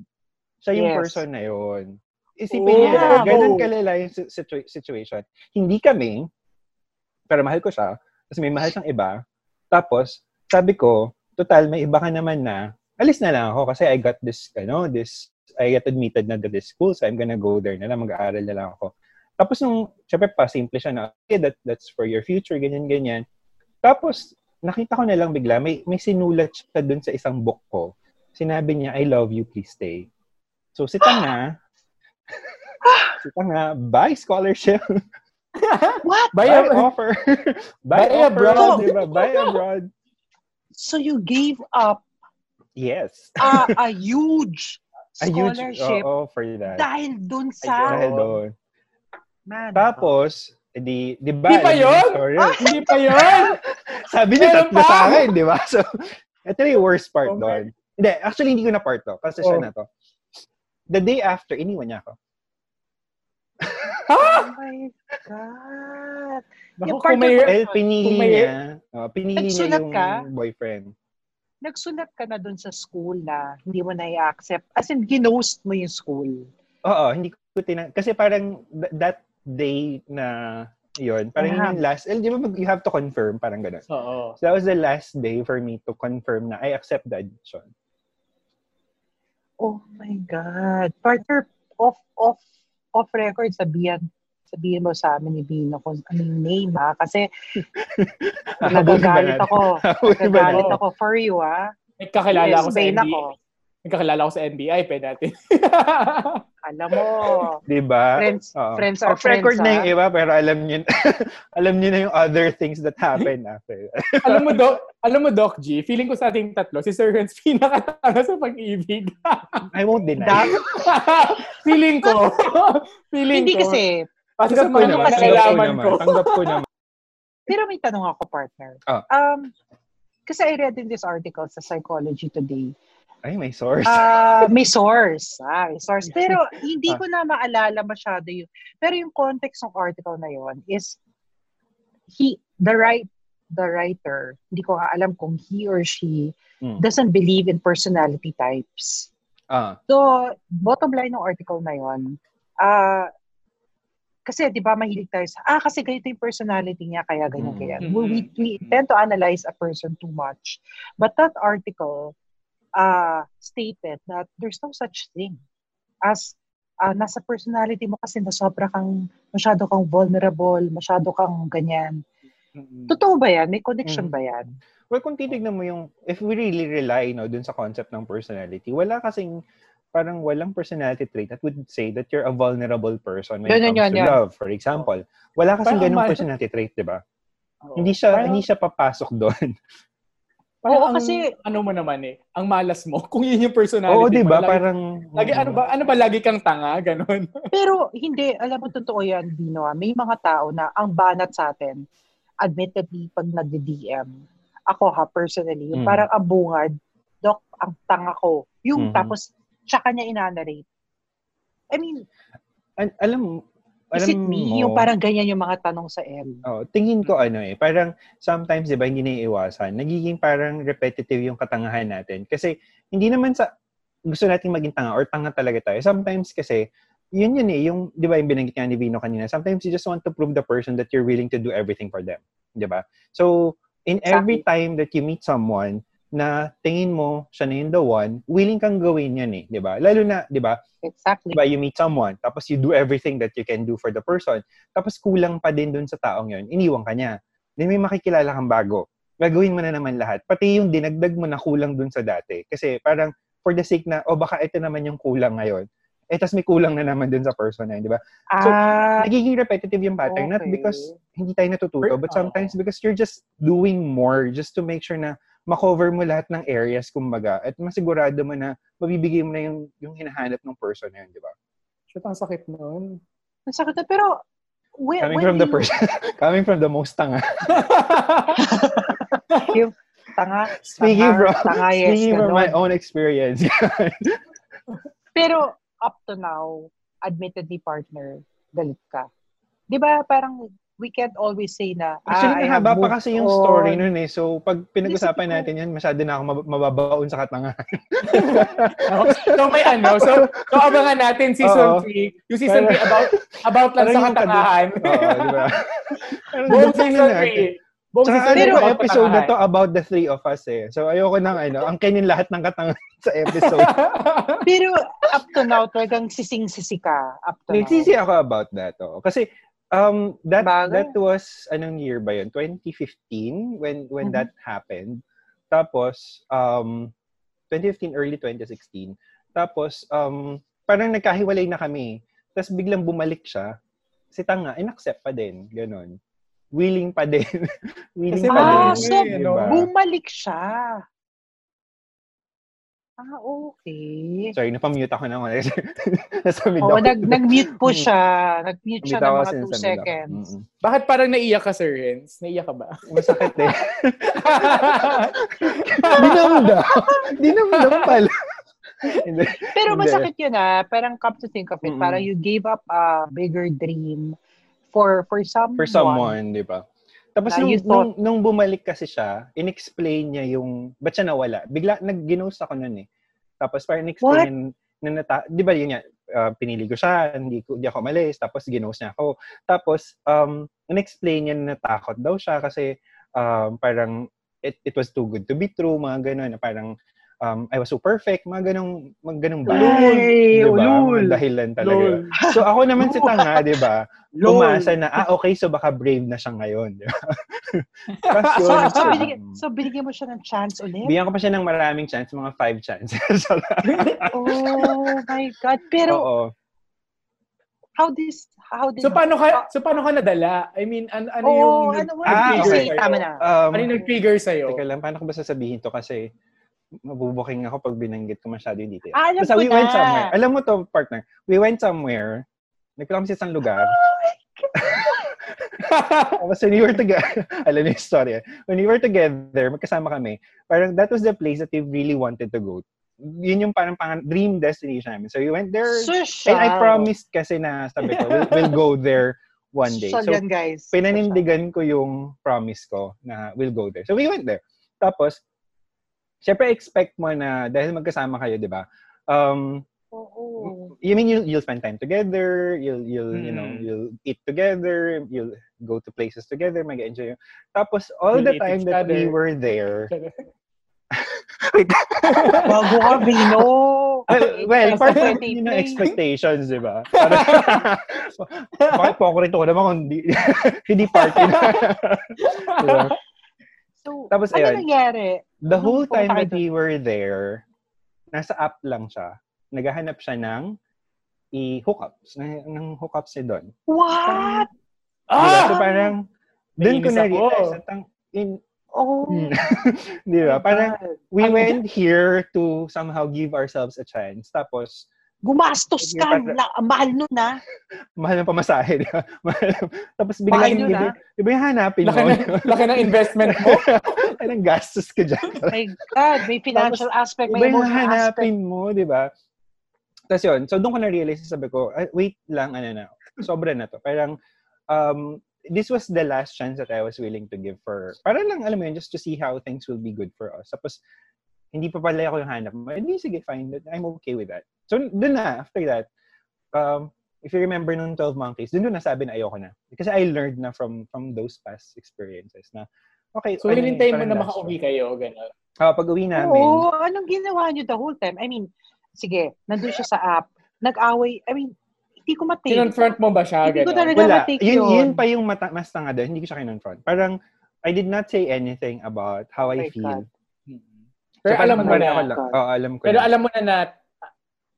siya yung Yes. person na yun. Isipin Oh, niyo, yeah. ganun kalala yung si- situ- situation. Hindi kami, pero mahal ko siya, kasi may mahal siyang iba. Tapos, sabi ko, total, may iba ka naman na, alis na lang ako kasi I got this, ano, this, I got admitted na to this school, so I'm gonna go there na lang, mag-aaral na lang ako. Tapos nung, syempre pa, simple siya na, okay, that, that's for your future, ganyan, ganyan. Tapos, nakita ko na lang bigla, may, may sinulat siya dun sa isang book ko. Sinabi niya, I love you, please stay. So, si Tanga, si Tanga, buy scholarship, What? buy Buy- offer, buy, Buy offer, abroad. diba? Buy abroad. So you gave up Yes. a, a huge A huge, scholarship oo, for that. dahil dun Dahil sa... doon. Man, Tapos, di, di ba? Hindi pa yun? yung story? Hindi pa yun. Sabi niya tatlo sa akin, di ba? So, ito yung worst part Oh my- doon. Hindi, actually, hindi ko na part to. Kasi siya Oh. na to. The day after, iniwan niya ako. Oh Ha? my God. Naku, Yung kung may, of- Dahil pinili Kung may- niya, oh, pinili niya yung ka? boyfriend. Nagsulat ka na dun sa school na hindi mo na i-accept. As in, ginost mo yung school. Oo, hindi ko tinang... Kasi parang th- that day na yun, parang yun Yeah. yung last... Eh, di ba mag- you have to confirm, parang gano'n. Oo. So that was the last day for me to confirm na I accept the admission. Oh my God. Partner, off, off, off record, sabihan, sabihin mo sa amin ni Bino kung anong name ha. Kasi nagagalit ako. Nagagalit ako for you ha. May kakilala Yes, ako sa ako. May kakilala ako sa NBA, pwede natin. Alam mo, Di ba? friends, Oo. friends are Off record friends na ha. yung iba, pero alam niyo, alam niyo na yung other things that happen after. alam mo, Doc, alam mo, Doc G, feeling ko sa ating tatlo, si Sir Renz pinakatanga sa pag-ibig. I won't deny. That- feeling ko. feeling Hindi ko. kasi, Kasi sa Tanggap ko mga naman. ko nalalaman naman. ko. Tanggap ko naman. pero may tanong ako, partner. Ah. Um, kasi I read in this article sa Psychology Today Ay, may source. Ah, may source. Ah, may source. Pero hindi ko na maalala masyado yun. Pero yung context ng article na yon is he the right the writer, hindi ko alam kung he or she Hmm. doesn't believe in personality types. Ah, So, bottom line ng article na yon, ah kasi 'di ba mahilig tayo sa ah kasi ganito yung personality niya kaya ganyan Mm. kaya. Mm. We, we we tend to analyze a person too much. But that article uh stated that there's no such thing as ah, nasa personality mo kasi na sobra kang masyado kang vulnerable, masyado kang ganyan. Totoo ba yan? May connection ba yan? well, kung titignan mo yung, if we really rely no, dun sa concept ng personality, wala kasing, parang walang personality trait that would say that you're a vulnerable person when Yun, it comes yun, to yun. love, for example. Wala kasing Parang ganung personality trait, di ba? Oo. Hindi siya, Parang- hindi siya papasok doon. Parang Oo, ang, kasi- ano mo naman eh, ang malas mo, kung yun yung personality Oo, di ba? lagi- Parang, Lagi, ano ba, ano ba, lagi kang tanga, ganon. Pero hindi, alam mo totoo yan, Bino. ah. May mga tao na ang banat sa atin, admittedly, pag nagdi-DM, ako ha, personally, yung Mm. parang ang bungad, Dok, ang tanga ko. Yung Mhm. tapos, tsaka niya inanarate. I mean, An- alam, is alam it me? mo, Yung parang ganyan yung mga tanong sa M. Oh, tingin ko ano eh, parang sometimes 'di ba hindi naiiwasan. Nagiging parang repetitive yung katangahan natin kasi hindi naman sa gusto nating maging tanga or tanga talaga tayo. Sometimes kasi yun yun eh, yung 'di ba yung binanggit nga ni Vino kanina. Sometimes you just want to prove the person that you're willing to do everything for them, 'di ba? So, in every time that you meet someone, na tingin mo siya na yung the one, willing kang gawin yan eh, di ba? Lalo na, di ba, Exactly. di ba, you meet someone, tapos you do everything that you can do for the person, tapos kulang pa din dun sa taong yon iniwan ka niya. Then may makikilala kang bago. Gagawin mo na naman lahat. Pati yung dinagdag mo na kulang dun sa dati. Kasi parang, for the sake na, oh baka ito naman yung kulang ngayon. Eh, tas may kulang na naman dun sa person na yun, di ba? So, ah, nagiging repetitive yung pattern. Not okay. because hindi tayo natututo, but sometimes because you're just doing more just to make sure na makover mo lahat ng areas, kumbaga, at masigurado mo na mabibigay mo na yung, yung hinahanap ng person na yun, di ba? Shit, ang sakit nun. ang sakit na. Pero, when, Coming when from the you- person, coming from the most tanga. yung tanga, Speaking tanga, from, tanga, yes, speaking from my own experience. Pero, up to now, admittedly, partner, galit ka. Di ba, parang, we can't always say na, Actually, ah, I mahaba pa kasi yung story on. nun eh. So, pag pinag-usapan natin yan, masyado na ako mab- mababaon sa katangahan. so may ano, so, so abangan natin season Oo. 3. Yung season 3 about about lang sa katangahan. Oo, di ba? Buong season natin. 3. Buong Tsaka season ano, yung episode na to about the three of us eh. So, ayoko nang ano, ang kainin lahat ng katangahan sa episode. Pero, up to now, talagang sising-sisi ka. Up to Nagsisi now. ako about that. Oh. Kasi, um, that Bagay. that was, anong year ba yun? 2015 when when Mhm. that happened. Tapos, um, 2015, early 2016. Tapos, um, parang nagkahiwalay na kami. Tapos biglang bumalik siya. Si Tanga, inaccept pa din. Ganon. Willing pa din. Willing Kasi pa Ah, din. so, Diba? bumalik siya. Ah, okay. Sorry, napamute ako na ako. Nasa mid ako. nag, nag-mute po siya. Nag-mute siya Mute ng mga kasi 2 nasa mid ako. seconds. Mm-mm. Bakit parang naiyak ka, Sir Renz? Naiyak ka ba? Masakit eh. Dinamdam. Dinamdam pala. Pero masakit yun ah. Parang come to think of it, Mm-mm. parang you gave up a bigger dream for for someone. For someone, di ba? Tapos nung, nung, nung bumalik kasi siya, in-explain niya yung, ba't siya nawala? Bigla, nag-ginost ako nun eh. Tapos parang in-explain na nata, di ba yun nga, uh, pinili ko siya, hindi, ko, hindi ako malis, tapos ginost niya ako. Tapos, um, in-explain niya na natakot daw siya kasi um, parang it, it was too good to be true, mga ganun, parang um, I was so perfect, mga ganong, mga ganong ba? Ay, Diba? Mga dahilan talaga. Lol. So ako naman si Tanga, di ba? Lol. Umasa na, ah, okay, so baka brave na siya ngayon. Di ba? So, so, um, binigyan, so, binigyan mo siya ng chance ulit? bigyan ko pa siya ng maraming chance, mga five chances. Oh my God. Pero, Oo. how this, how this, so paano ka so paano ka nadala? I mean, an, ano yung oh, nag- ano, Ah, ano, okay. say, tama na. Um, ano yung nag-trigger sa'yo? Teka lang, paano ko ba sasabihin to kasi mabubuking ako pag binanggit ko masyado yung detail. Ah, alam Basta ko we na. went somewhere. Alam mo to, partner. We went somewhere. Nagkala kami sa isang lugar. Tapos when we were together, alam niyo yung story. eh. When we were together, magkasama kami, parang that was the place that we really wanted to go. Yun yung parang pang dream destination namin. So we went there. Social. And I promised kasi na sabi ko, we'll, we'll go there one day. So yan, guys. pinanindigan ko yung promise ko na we'll go there. So we went there. Tapos, syempre expect mo na dahil magkasama kayo, di ba? Um, Oo. you mean you'll, you'll spend time together, you'll, you'll, you know, Mm. you'll eat together, you'll go to places together, mag-enjoy. Tapos, all You'll the time that we other. were there, Bago ka, Vino. well, well part of ng play. expectations, di ba? Parang, Bakit po ako rito ko naman kung hindi, hindi party na. Diba? So, Tapos, ano ayun. nangyari? The whole time that we were there, nasa app lang siya. Naghahanap siya ng i-hookups, ng, hookups niya doon. What? Diba? Ah! So parang, doon ko na-realize na tang, in, Oh. Hmm. di ba? Parang, we went here to somehow give ourselves a chance. Tapos, Gumastos ka. La, ang mahal nun, ah. mahal ng pamasahe. Di ba? Mahal, tapos Mahal biglang, yun, di, ba yung hanapin Laki mo? ng, laki ng investment mo. Anong gastos ka dyan? My God, may financial aspect, may yung emotional aspect. hanapin mo, di ba? Tapos yun, so doon ko na-realize, sabi ko, "Ay, wait lang, ano na, sobra na to. Parang, um, this was the last chance that I was willing to give for, para lang, alam mo yun, just to see how things will be good for us. Tapos, hindi pa pala ako yung hanap mo. Hindi, sige, fine. I'm okay with that. So, doon na, after that, um, if you remember nung 12 Monkeys, doon doon nasabi na ayoko na. Kasi I learned na from from those past experiences na okay. So, ano, hinintayin mo na makauwi kayo, gano'n. Ah, pag uwi namin, Oo, anong ginawa niyo the whole time? I mean, sige, nandun siya sa app. Nag-away. I mean, hindi ko matake. Kinonfront mo ba siya, Hindi ko talaga wala. matake Yun, yun. yun pa yung mata, mas tanga doon. Hindi ko siya kinonfront. Parang, I did not say anything about how Oh I my feel. God. Pero So, alam mo na. ko lang. Oo, alam ko Pero na. alam mo na na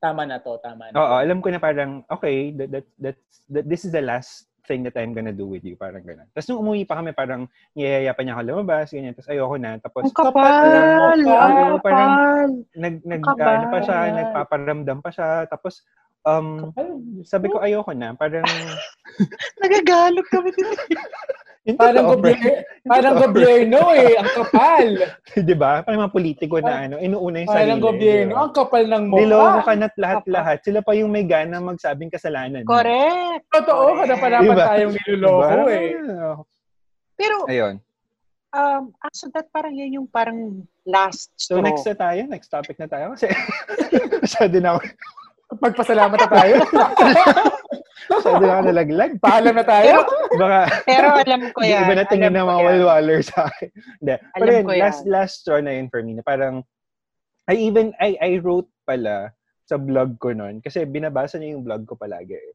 tama na to, tama na. Oo, alam ko na parang, okay, that, that, that, that, this is the last thing that I'm gonna do with you. Parang gano'n. Tapos nung umuwi pa kami, parang niyayaya pa niya ako lumabas, ganyan. Tapos ayoko na. Tapos, Ang kapal! Kapal! Ang Oo, parang- kapal! nag, nag, kapal. ano pa siya, nagpaparamdam pa siya. Tapos, um, sabi ko, ayoko na. Parang, Nagagalog kami dito. yun Parang totoo, gobyerno, parang gobyerno eh, ang kapal. Di ba? Parang mga politiko na ano, inuuna yung sarili. Parang gobyerno, ang kapal ng mukha. Niloko ka na't lahat-lahat. Sila pa yung may gana magsabing kasalanan. Correct. Totoo, Correct. kadapanapan Diba? tayong niloloko Diba? eh. Pero, Ayun. um, so that parang yan yung parang last So straw. next na tayo, next topic na tayo. Kasi masyado na ako, Magpasalamat na tayo. masyado na ako nalaglag. Paalam na tayo. Baka, Pero alam ko yan. iba na tingin ng mga walwaler sa akin. Hindi. Pero Alam yun, ko yan. last, last straw na yun for me. Na parang, I even, I, I wrote pala sa blog ko noon. Kasi binabasa niya yung blog ko palagi eh.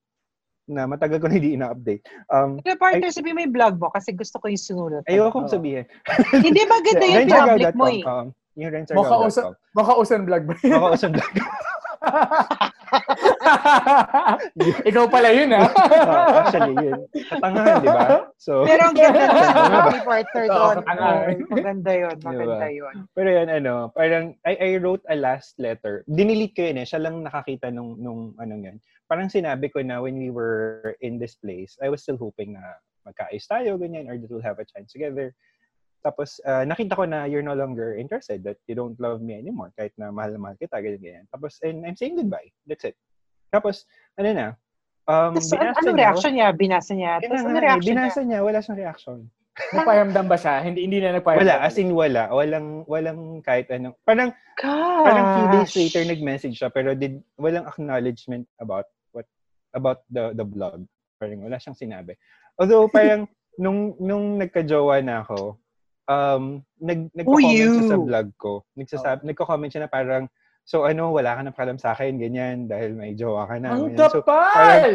Na matagal ko na hindi ina-update. Um, Pero partner, sabi mo yung vlog mo kasi gusto ko yung sinulat. ayoko Oo. sabihin. Hindi ba ganda yung public mo eh? Um, yung rentsargaw.com. mukha usan vlog ba? Mukha usan blog. Ikaw pala yun ah. Oh, actually, yun. Katangahan, di ba? So, Pero ang ganda partner Oo, doon. katangahan. Maganda yun. Diba? Maganda yun. Pero yun, ano, parang, I, I wrote a last letter. Dinilit ko yun eh. Siya lang nakakita nung, nung, anong yan. Parang sinabi ko na when we were in this place, I was still hoping na magkaayos tayo, ganyan, or that we'll have a chance together. Tapos, ah, nakita ko na you're no longer interested, that you don't love me anymore, kahit na mahal na mahal kita, ganyan, ganyan. Tapos, and I'm saying goodbye. That's it. Tapos, ano na, um, Tapos, binasa anong niya. reaction niya? Binasa niya. Tapos, ano reaction niya? binasa niya, wala siyang reaction. Nagpahiramdam ba siya? Hindi hindi na nagpahiramdam. Wala, as in wala. Walang, walang kahit anong, parang, Gosh. parang few days later nag-message siya pero did walang acknowledgement about what about the the blog. Parang wala siyang sinabi. Although parang nung nung nagka-jowa na ako, um nag nagko-comment siya sa blog ko. Nagsasabi nagko-comment siya na parang so ano wala ka na pakialam sa akin ganyan dahil may jowa ka na. Ang ganyan. So, kapal!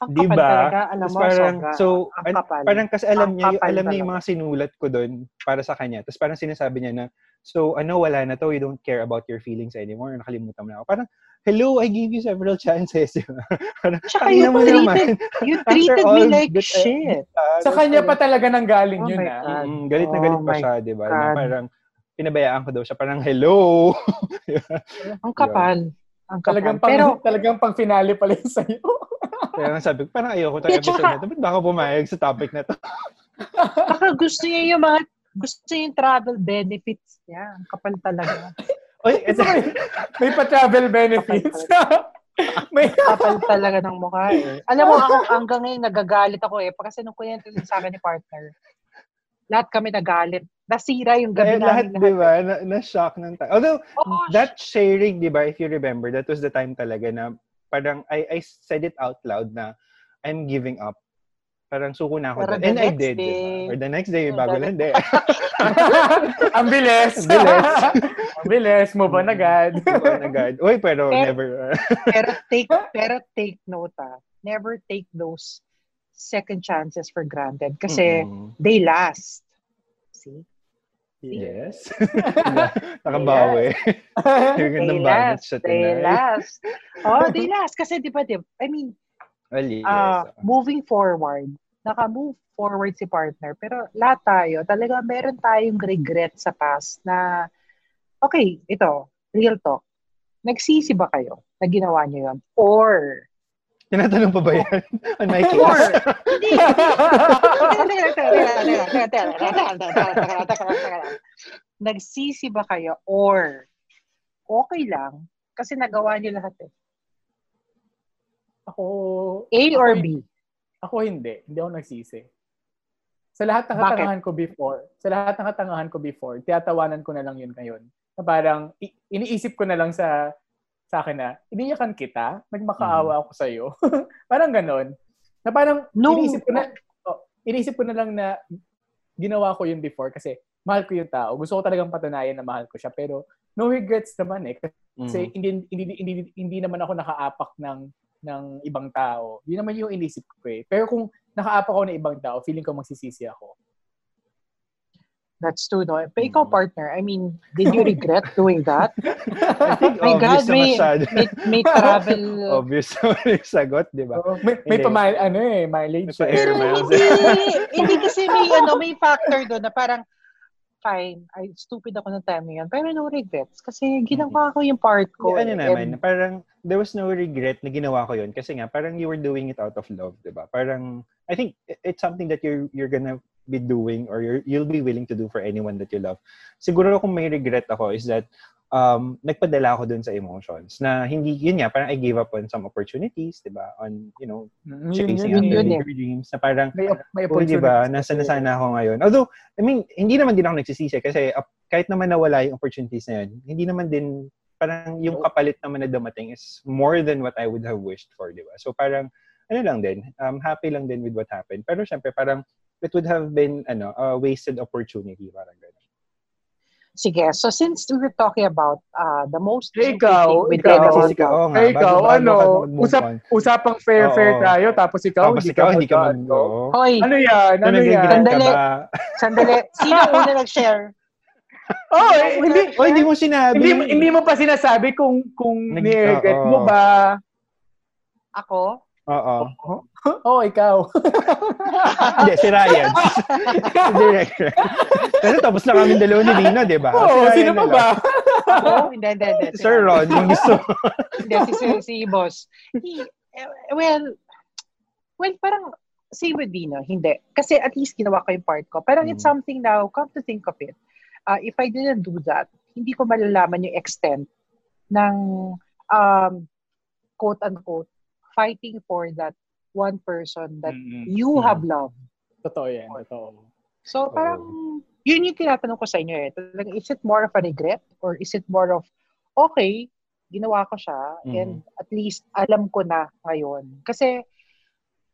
Ang Di kapal ba? talaga. Alam Tapos mo, parang, sobra. so, ang an- kapal. parang kasi alam niya, yung, kapal alam niya yung talaga. mga sinulat ko doon para sa kanya. Tapos parang sinasabi niya na, so ano, wala na to, you don't care about your feelings anymore, nakalimutan mo na ako. Parang, hello, I gave you several chances. parang, Tsaka "Tangina you mo naman." treated, you After treated me like I- shit. Ah, Sa kanya pa parang, talaga nang galing Oh yun ah. Mm, galit na galit Oh pa siya, di ba? Parang, pinabayaan ko daw siya, parang, hello. Ang kapal. Ang kapal. Talagang pang, Pero, talagang pang finale pala yun sa'yo. Kaya sabi ko, parang ayoko Yeah, episode na ito. Ba't ba ako pumayag sa topic na to? baka gusto niya yung mga, gusto niya yung travel benefits niya. Ang kapal talaga. Oy, ito, may, may pa-travel benefits. may kapal talaga ng mukha eh. Alam mo, ako hanggang ngayon nagagalit ako eh. Kasi nung kunento yun sa akin ni partner, lahat kami nagalit. Nasira yung eh, gabi lahat, namin di ba, na, na-shock ng tayo. Although, Oo, that sharing, di ba, if you remember, that was the time talaga na parang I, I said it out loud na I'm giving up. Parang suko na ako. And I did, di day- ba? Or the next day, Oh, bago lang, di. Ang bilis. Ang bilis. Ang bilis. Move on agad. Oh my God. Uy, pero Pero- never. pero take pero take note ah. Never take those second chances for granted kasi Mm-mm. they last. See? Yes. Nakabawi. Yung They gandang last. siya They tonight. last. Oh, they last. Kasi di ba, di, I mean, Well, yes. ah, moving forward, naka-move forward si partner. Pero lahat tayo, talaga meron tayong regret sa past na, okay, ito, real talk. Nagsisi ba kayo na ginawa niyo yun? Or, Tinatanong pa ba yan? On my case? or, hindi, Nagsisi ba kayo or okay lang kasi nagawa niyo lahat eh. Ako, A or ako, B? Ako hindi. Hindi ako nagsisi. Sa lahat ng Bakit? katangahan ko before, sa lahat ng katangahan ko before, tiyatawanan ko na lang yun ngayon. Na parang, iniisip ko na lang sa sa akin na, iniyakan kita, nagmakaawa ako sa'yo. parang ganon. Na parang, No. iniisip ko na, oh, iniisip ko na lang na, ginawa ko yun before kasi mahal ko yung tao. Gusto ko talagang patunayan na mahal ko siya. Pero no regrets naman eh. Kasi Mhm. hindi, hindi, hindi, hindi naman ako nakaapak ng ng ibang tao. Yun naman yung inisip ko eh. Pero kung nakaapak ako ng ibang tao, feeling ko magsisisi ako. That's true, no? Pero ikaw, partner, I mean, did you regret doing that? I think My God, obvious na may, masyado. may, may travel... obvious naman yung sagot, di ba? So, may, may pa ano eh, mileage. Eh. Pero miles. hindi, hindi kasi may, ano, may factor doon na parang, fine, I stupid ako ng time na yun, pero no regrets. Kasi ginawa ko yung part ko. Hindi, ano eh, naman, and- parang there was no regret na ginawa ko yun kasi nga parang you were doing it out of love, 'di ba? Parang I think it's something that you're you're gonna be doing or you're, you'll be willing to do for anyone that you love. Siguro kung may regret ako is that um nagpadala ako dun sa emotions na hindi yun nga parang I gave up on some opportunities, 'di ba? On you know, Mm, chasing yun, after yun bigger dreams na parang May, may Oh, di ba? Nasa na sana ako ngayon. Although, I mean, hindi naman din ako nagsisisi kasi uh, kahit naman nawala yung opportunities na yun, hindi naman din parang yung kapalit naman na dumating is more than what I would have wished for, di ba? So parang, ano lang din, um, happy lang din with what happened. Pero syempre, parang it would have been, ano, a wasted opportunity, parang gano'n. Sige, so since we were talking about uh, the most stupid ikaw, thing we ikaw. on ikaw, nga, ikaw, bago- ano, mag-move usap-. Usapang fair-fair Oo. tayo, tapos ikaw, Tapos hindi ikaw, ka hindi ka mag. Hoy, Ano yan? Ano yan? Sandali. sandali, sino una nag-share? Oh, eh, hindi, Oh, hindi mo sinabi. hindi, mo- hindi mo pa sinasabi kung kung ni-regret oo. mo ba. Ako? Oo. Oh, ikaw. Hindi, si Ryan. si director. Kasi tapos na kami dalawa ni Lina, di ba? Oo, Si sino pa ba? Ako? Hindi, hindi, hindi. Si Sir Ron, yung gusto. Hindi, si, si, si boss. He, well, well, parang same with Dino, hindi. Kasi at least ginawa ko yung part ko. Parang it's Mm. something now, come to think of it, uh, if I didn't do that, hindi ko malalaman yung extent ng um, quote-unquote fighting for that one person that Mm-mm. you Mm. have loved. Totoo yan, totoo. So parang, yun yung tinatanong ko sa inyo eh. Talagang, is it more of a regret or is it more of, okay, ginawa ko siya Mhm. and at least alam ko na ngayon. Kasi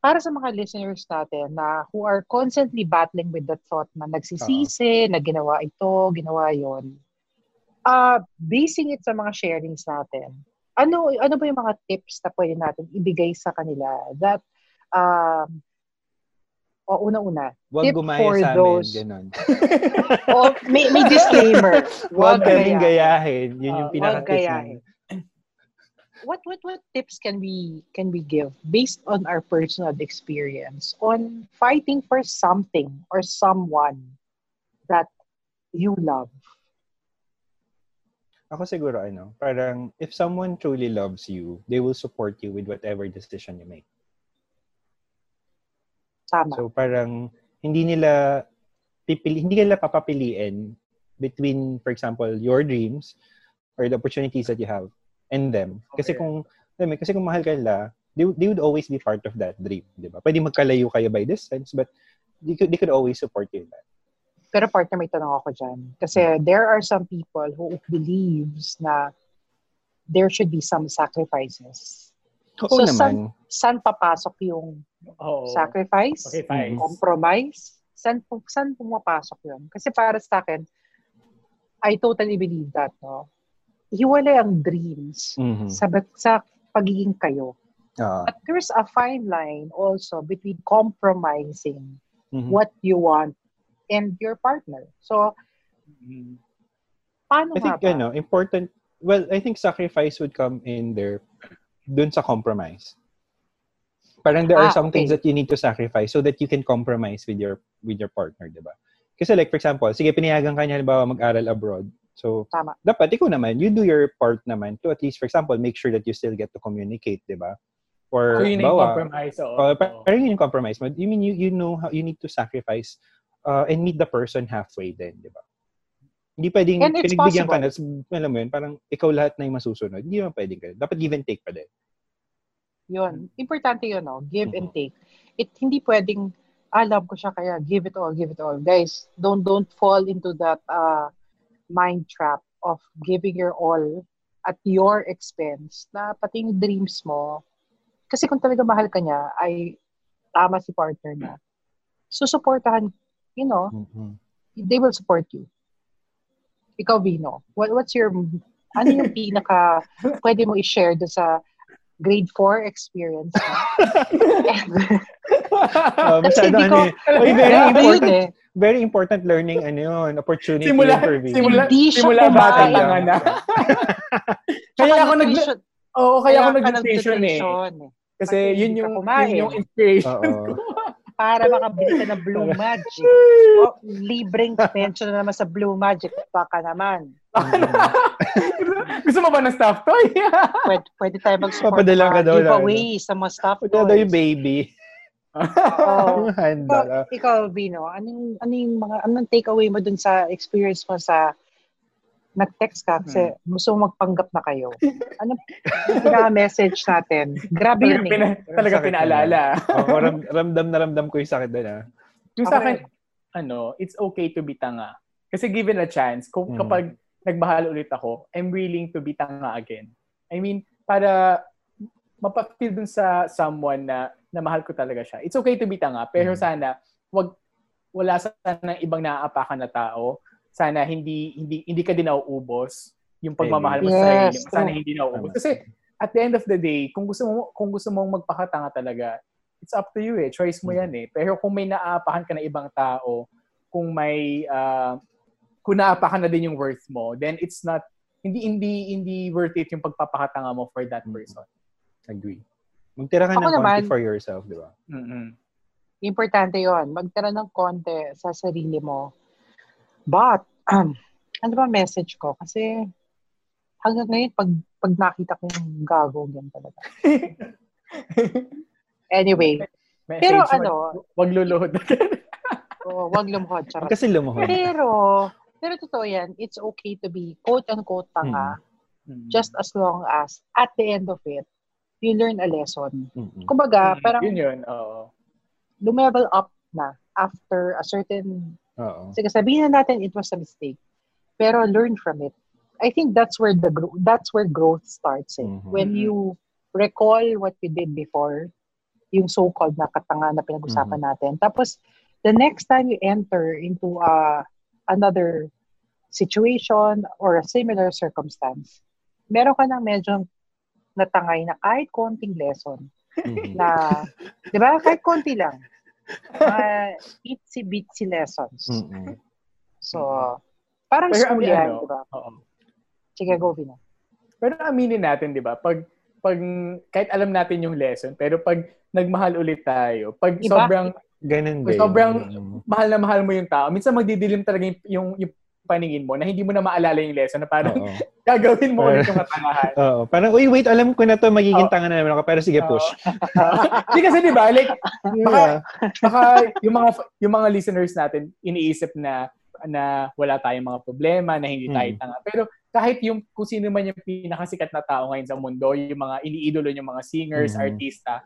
para sa mga listeners natin na who are constantly battling with the thought na nagsisisi, na ginawa ito, ginawa yon uh, basing it sa mga sharings natin, ano ano ba yung mga tips na pwede natin ibigay sa kanila that um o una-una, Huwag Tip gumaya for sa amin, those- ganun. o may, may disclaimer. Huwag kaming gayahin. Yun yung pinaka huwag gayahin. What what what tips can we can we give based on our personal experience on fighting for something or someone that you love? Ako siguro, ano, parang if someone truly loves you, they will support you with whatever decision you make. Tama. So parang hindi nila pipili, hindi nila papapiliin between, for example, your dreams or the opportunities that you have and them. Kasi Okay. kung, alam kasi kung mahal ka nila, they, they would always be part of that dream, di ba? Pwede magkalayo kayo by distance, but they could, they could always support you in that. Pero partner, may tanong ako dyan. Kasi there are some people who believes na there should be some sacrifices. Oo So, naman. Saan papasok yung Oo. sacrifice? Okay, fine. compromise, saan, saan pumapasok yun? Kasi para sa akin, I totally believe that, no? Hiwalay ang dreams Mhm. sa, sa pagiging kayo. Ah, But there's a fine line also between compromising mhm. what you want and your partner. So, Mm. paano I nga think, ba? ano, important, well, I think sacrifice would come in there dun sa compromise. Parang there are Ah, some things okay. that you need to sacrifice so that you can compromise with your with your partner, di ba? Kasi like, for example, sige, pinayagan ka niya, halimbawa, mag-aral abroad. So, Tama. dapat ikaw naman, you do your part naman to at least, for example, make sure that you still get to communicate, di ba? Or, So, yun na yung bawa, compromise. oo. uh, pa- parang yun yung compromise mo. You mean you, you know how you need to sacrifice uh, and meet the person halfway din, di ba? Hindi pwedeng And pinagbigyan ka na, alam mo yun, parang ikaw lahat na yung masusunod. Hindi naman pwedeng ganun. Dapat give and take pa din. Yun. Importante yun, no? Give and Mhm. take. It hindi pwedeng, ah, love ko siya, kaya give it all, give it all. Guys, don't don't fall into that uh, mind trap of giving your all at your expense na pati yung dreams mo. Kasi kung talaga mahal ka niya, ay tama si partner na. Susuportahan you know, Mhm. they will support you. Ikaw, Vino, what, what's your, ano yung pinaka, pwede mo i-share do sa grade 4 experience mo? Kasi masyado hindi ano ko- eh. Uy, very important. eh. Very important learning ano yun, opportunity Simula, for me. simula, Hindi siya simula kumain. bata tanga na. kaya ako nag Oo, kaya ako ka nag-nutrition eh. eh. Kasi yun yung, yun yung inspiration Oo. ko. Para makabili ka ng Blue Magic. O, libreng pension na naman sa Blue Magic. Baka naman. Gusto mo ba ng stuff toy? Pwede, pwede tayo mag-support Papadala ka daw giveaway sa mga staff Pagka daw yung toys. baby. Yung handle. Ikaw, ikaw, Vino, anong, anong, mga, anong takeaway mo dun sa experience mo sa nag-text ka kasi Hmm. gusto mo magpanggap na kayo. Ano yung pinaka-message natin? Grabe yun Talaga, eh. pina, talaga pinaalala. Oo, ram, ramdam na ramdam ko yung sakit doon ah. Yung sa akin, ano, it's okay to be tanga. Kasi given a chance, kung Mm. kapag nagmahal ulit ako, I'm willing to be tanga again. I mean, para mapapil dun sa someone na, na mahal ko talaga siya. It's okay to be tanga, pero Mm. sana, wag, wala sana ibang naaapakan na tao. Sana hindi hindi hindi ka din nauubos yung pagmamahal mo sa Yes, sarili mo. Sana hindi nauubos. Kasi at the end of the day, kung gusto mo kung gusto mong magpakatanga talaga, it's up to you eh. Choice mo yan eh. Pero kung may naaapakan ka na ibang tao, kung may ah, kung naaapakan na din yung worth mo, then it's not hindi hindi hindi worth it yung pagpapakatanga mo for that Mm. person. Agree. Magtira ka Ako ng konti naman- for yourself, di ba? mm Importante yon Magtira ng konti sa sarili mo. But, um, ano ba message ko? Kasi hanggang ngayon, pag, pag nakita kong gago, yan talaga. Anyway, Message, Pero wag- ano, wag luluhod oh, wag lumuhod. Charot. Kasi lumuhod. Pero, pero totoo yan, it's okay to be quote-unquote tanga Mm. just as long as at the end of it, you learn a lesson. Mm-mm. Kumbaga, Mm, parang yun yun, oo. lumevel up na after a certain, Oo. sige sabihin na natin it was a mistake, pero learn from it. I think that's where the gro- that's where growth starts. Eh. Mhm. When you recall what you did before, yung so-called na katanga na pinag-usapan natin. Tapos, the next time you enter into uh, another situation or a similar circumstance, meron ka ng medyo natangay na kahit konting lesson Mhm. na, di ba, kahit konti lang. Uh, itsy-bitsy lessons. Mm-mm. So, parang Pero school yan, ano, di ba? oo. Sige, go, Vina. Pero aminin natin, di ba? Pag, pag, kahit alam natin yung lesson, pero pag nagmahal ulit tayo, pag Iba. sobrang, Ganun din. sobrang Mm. mahal na mahal mo yung tao, minsan magdidilim talaga yung, yung, yung paningin mo na hindi mo na maalala yung lesson na parang gagawin mo ulit yung katangahan. Oo. Parang, uy, wait, alam ko na to, magiging tanga na naman ako, pero sige, push. Hindi kasi di ba, like, baka, baka yung mga yung mga listeners natin iniisip na na wala tayong mga problema, na hindi tayo Mm. tanga. Pero kahit yung kung sino man yung pinakasikat na tao ngayon sa mundo, yung mga iniidolo yung mga singers, Mhm. artista,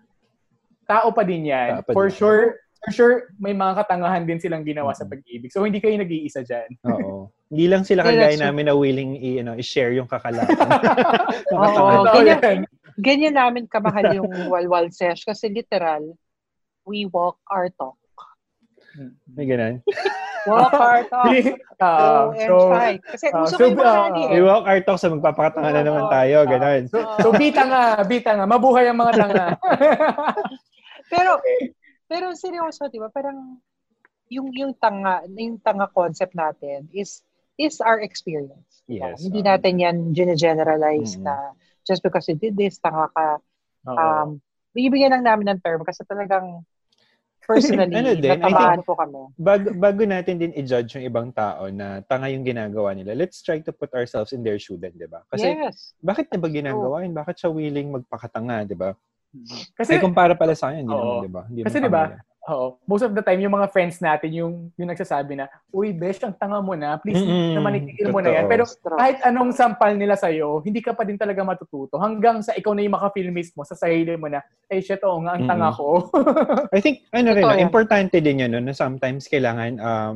tao pa din yan. Pa for din. sure, for sure, may mga katangahan din silang ginawa sa Mhm. pag-ibig. So, hindi kayo nag-iisa dyan. Oo. Hindi lang sila kagaya namin na willing i, ano, i-share yung kakalakan. Oo, ganyan, yan. ganyan namin kamahal yung Walwal Sesh kasi literal, we walk our talk. May ganun. Walk our talk. Ah, Go and so, fight. Kasi ah, uso so, mga ah, ano We eh. walk our talk sa magpapakatanga na naman tayo. Ganun. so, so, bita nga, bita nga. Mabuhay ang mga tanga. Pero, pero seryoso, di ba? Parang, yung, yung tanga, yung tanga concept natin is, is our experience. Yes, Hindi um, natin yan generalize Mm. na just because you did this, tanga ka. Oo. Um, bibigyan lang namin ng term kasi talagang personally, Ano din, natamaan po kami. Bago, bago natin din i-judge yung ibang tao na tanga yung ginagawa nila, let's try to put ourselves in their shoe din, di ba? Kasi yes. bakit niya ba ginagawa yun? Bakit siya willing magpakatanga, di ba? Kasi, Kasi kumpara pala sa kanya, hindi Oo. naman, di ba? Hindi Kasi di ba. Oo. Most of the time, yung mga friends natin, yung, yung nagsasabi na, Uy, besh, ang tanga mo na. Please, Mm-mm. naman itigil mo na yan. Pero kahit anong sampal nila sa'yo, hindi ka pa din talaga matututo. Hanggang sa ikaw na yung makafeel mismo sa sarili mo na, eh, shit, oo nga, ang tanga ko. I think, ano rin, Totoo yan. importante din yun, no, na sometimes kailangan um,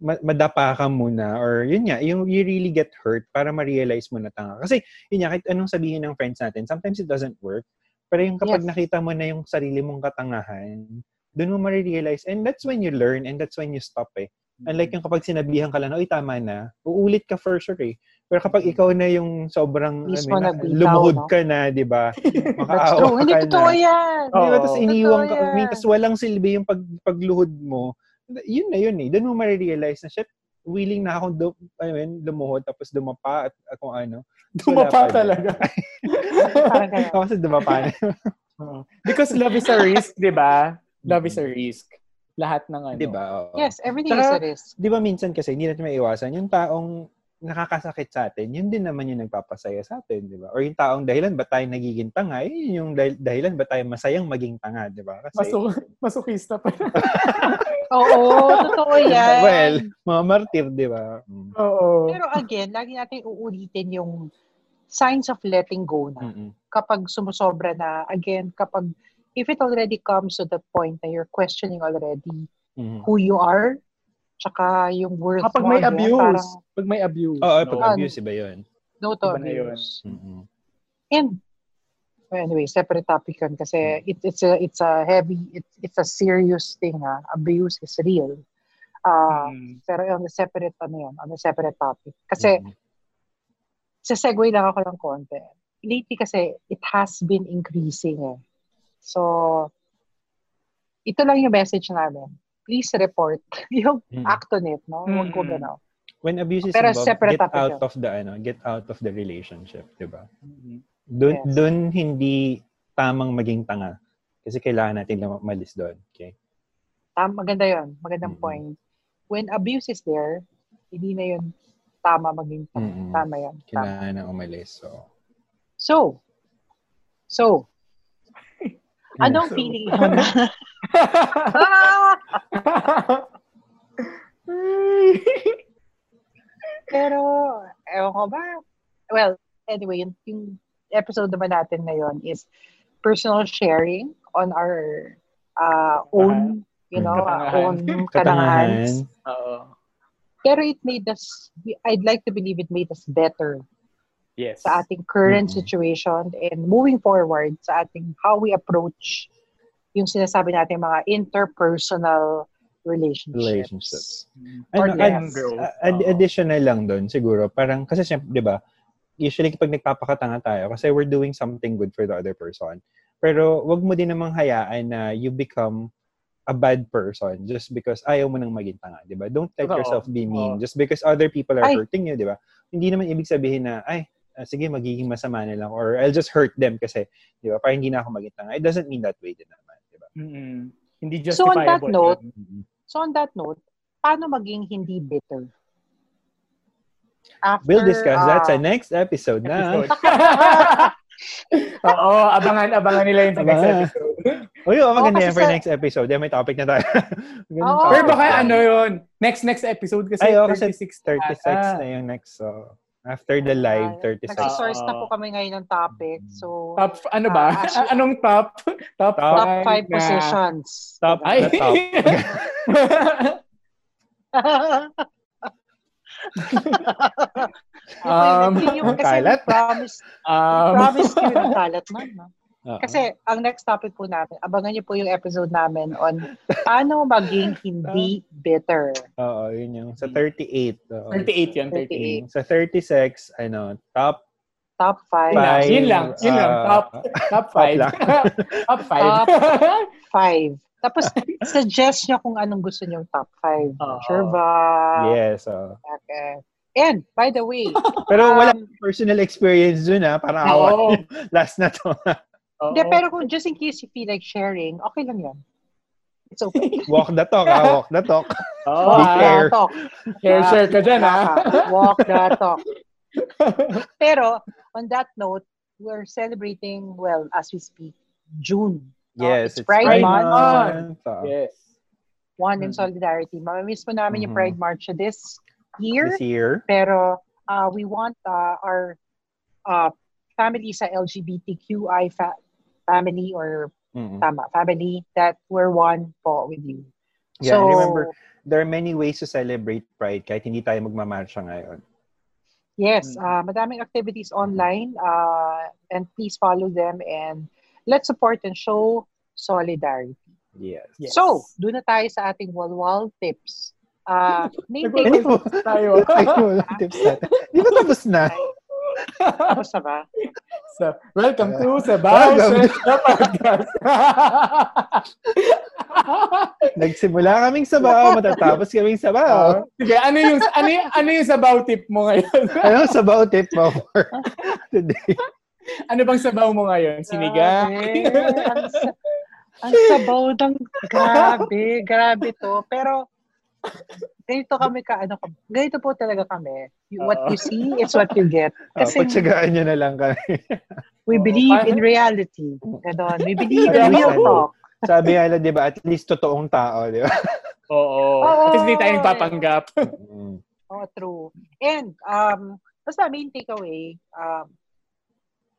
ma- madapa ka muna or yun nga, yung you really get hurt para ma-realize mo na tanga. Kasi yun nga, kahit anong sabihin ng friends natin, sometimes it doesn't work. Pero yung kapag Yes. nakita mo na yung sarili mong katangahan, doon mo marirealize. And that's when you learn and that's when you stop eh. Unlike yung kapag sinabihan ka lang, oy, tama na, uulit ka for sure eh. Pero kapag ikaw na yung sobrang, Mismo ano, na, nagbitaw, lumuhod no? ka na, di ba? Makaawa true. Hindi ka totoo na. yan. Oo. Tapos iniwan ka, I mean, tapos walang silbi yung pag, pagluhod mo. Yun na yun eh. Doon mo marirealize na, shit, willing na akong dum, I mean, lumuhod tapos dumapa at, at kung ano. Dumapa talaga. Ako kasi dumapa na. Because love is a risk, di ba? Love is a risk. Lahat ng ano. di ba? Yes, everything Tsaka, is a risk. Di ba minsan kasi hindi natin maiwasan yung taong nakakasakit sa atin, yun din naman yung nagpapasaya sa atin, di ba? Or yung taong dahilan ba tayo nagiging tanga, yun yung dahil- dahilan ba tayo masayang maging tanga, di ba? Kasi, Masu- masukista pa. Oo, totoo yan. well, mga martir, di ba? Mm. Oo. Pero again, lagi natin uulitin yung signs of letting go na. Mm-mm. Kapag sumusobra na, again, kapag if it already comes to the point na you're questioning already Mhm. who you are, tsaka yung worth Kapag mo, may ba? abuse. Parang Pag may abuse. Oo, no? pag Ano? abuse, iba yun. no to Iba na yun. abuse. Mm-mm. And well, anyway, separate topic yun kasi it, it's a it's a heavy it's it's a serious thing ha. Abuse is real. Ah, Mm. pero on the separate ano yun, on the separate topic. Kasi Mhm. sa segue lang ako ng konti. Lately kasi it has been increasing eh. So ito lang yung message namin. Please report yung Mhm. Actonet, no? Huwag ko Mm. gano'n. When abuse is Pero involved, get topic out yun. of the ano, get out of the relationship, 'di ba? Mhm. Doon Yes. doon hindi tamang maging tanga. Kasi kailangan natin lang umalis doon, okay? Tam, maganda yon Magandang Mhm. point. When abuse is there, hindi na yun tama maging tama. Mhm. Tama yun. Tama. Kailangan na umalis. So, So, so, anong So, feeling mo na? Ah! Pero, ewan ko ba? Well, anyway, yung, yung episode naman natin ngayon is personal sharing on our uh, own, you know, Katangahan. own katangahan. katangahan. Oo. Pero it made us, I'd like to believe it made us better Yes. sa ating current Mhm. situation and moving forward sa ating how we approach yung sinasabi natin mga interpersonal relationships. relationships. Or Ano, ad- ad- Oo. additional lang doon siguro. Parang, kasi syempre, di ba, usually kapag nagpapakatanga tayo, kasi we're doing something good for the other person. Pero wag mo din namang hayaan na you become a bad person just because ayaw mo nang maging tanga, di ba? Don't let Totoo. yourself be Oo. mean just because other people are Ay. hurting you, di ba? Hindi naman ibig sabihin na, ay, ah, sige, magiging masama na lang or I'll just hurt them kasi, di ba, para hindi na ako maging tanga. It doesn't mean that way din naman, Mm-mm. Hindi So on that justifiable. note. Mhm. So on that note, paano maging hindi bitter? After, We'll discuss that sa ah, next episode na. episode. Oo, abangan-abangan nila yung sa next Abangan. episode. Uy, oh, maganda kasi yan for sa- next episode. Yan, may topic na tayo. Topic. Pero baka ano yun, next next episode kasi Ay, oh, kasi 36 36 ata. na yung next. So, after the live, ah, 36. Nagsisource na po kami ngayon ng topic. So, Top, ano ba? Ah, actually- Anong top? Top, Top top five na- positions. Top Ay! na top. Um, Yun yung, kasi kalat. promise, um, promise you ng kalat nun. No? Kasi ang next topic po natin, abangan niyo po yung episode namin on paano maging hindi bitter. Oo, yun yung sa 38. oo. 38 yan, 38. 38. Sa 36, ano, top Top 5. Yun lang, Five, yun lang, yun lang. ah, Top, top 5. lang. top 5. Top 5. Tapos, suggest nyo kung anong gusto nyo top 5. Oo. Sure ba? yes. oo. Okay. And, by the way, Pero wala Um, personal experience dun ha. Parang awa. Oo. Last na to. Hindi, pero kung just in case you feel like sharing, okay lang yan. It's okay. Walk the talk ha. Walk the talk. Oo, Be ah. fair. talk. Share, share ka dyan, ha? Walk the talk. Pero, on that note, we're celebrating, well, as we speak, June. no? Yes. It's it's Pride Pride Month. Month. Oo. yes. One in Mm. solidarity. Mamamiss po namin yung Mhm. Pride March this year. This year. Pero uh, we want uh, our uh, family sa LGBTQI fa- family or Mhm. tama, family that we're one po with you. Yeah, so, and remember, there are many ways to celebrate Pride kahit hindi tayo magmamarcha ngayon. yes, Mm. uh, madaming activities online uh, and please follow them and let's support and show solidarity. Yes. Yes. So, doon na tayo sa ating walwal tips. Uh, main Nag-walwal take po. tayo. Ay, wala tips natin. Di ba tapos na? tapos na ba? So, welcome to sa podcast. Nagsimula kaming sabaw, matatapos kaming sabaw. Oh, sige, ano yung ano yung, ano yung sabaw tip mo ngayon? Ano sabaw tip mo for today? ano bang sabaw mo ngayon? Sinigang? Ang, ang sabaw ng grabe, grabe to. Pero ganito kami ka ano ka- ganito po talaga kami. You- What you see is what you get. Oh, Kasi patsagaan nyo na lang kami. we believe in reality. Ganon. We believe in real talk. Sabi nga lang, di ba, at least totoong tao, di ba? Oo. Oo. At least di tayo nagpapanggap. Mm. Oh, true. And um basta main takeaway, um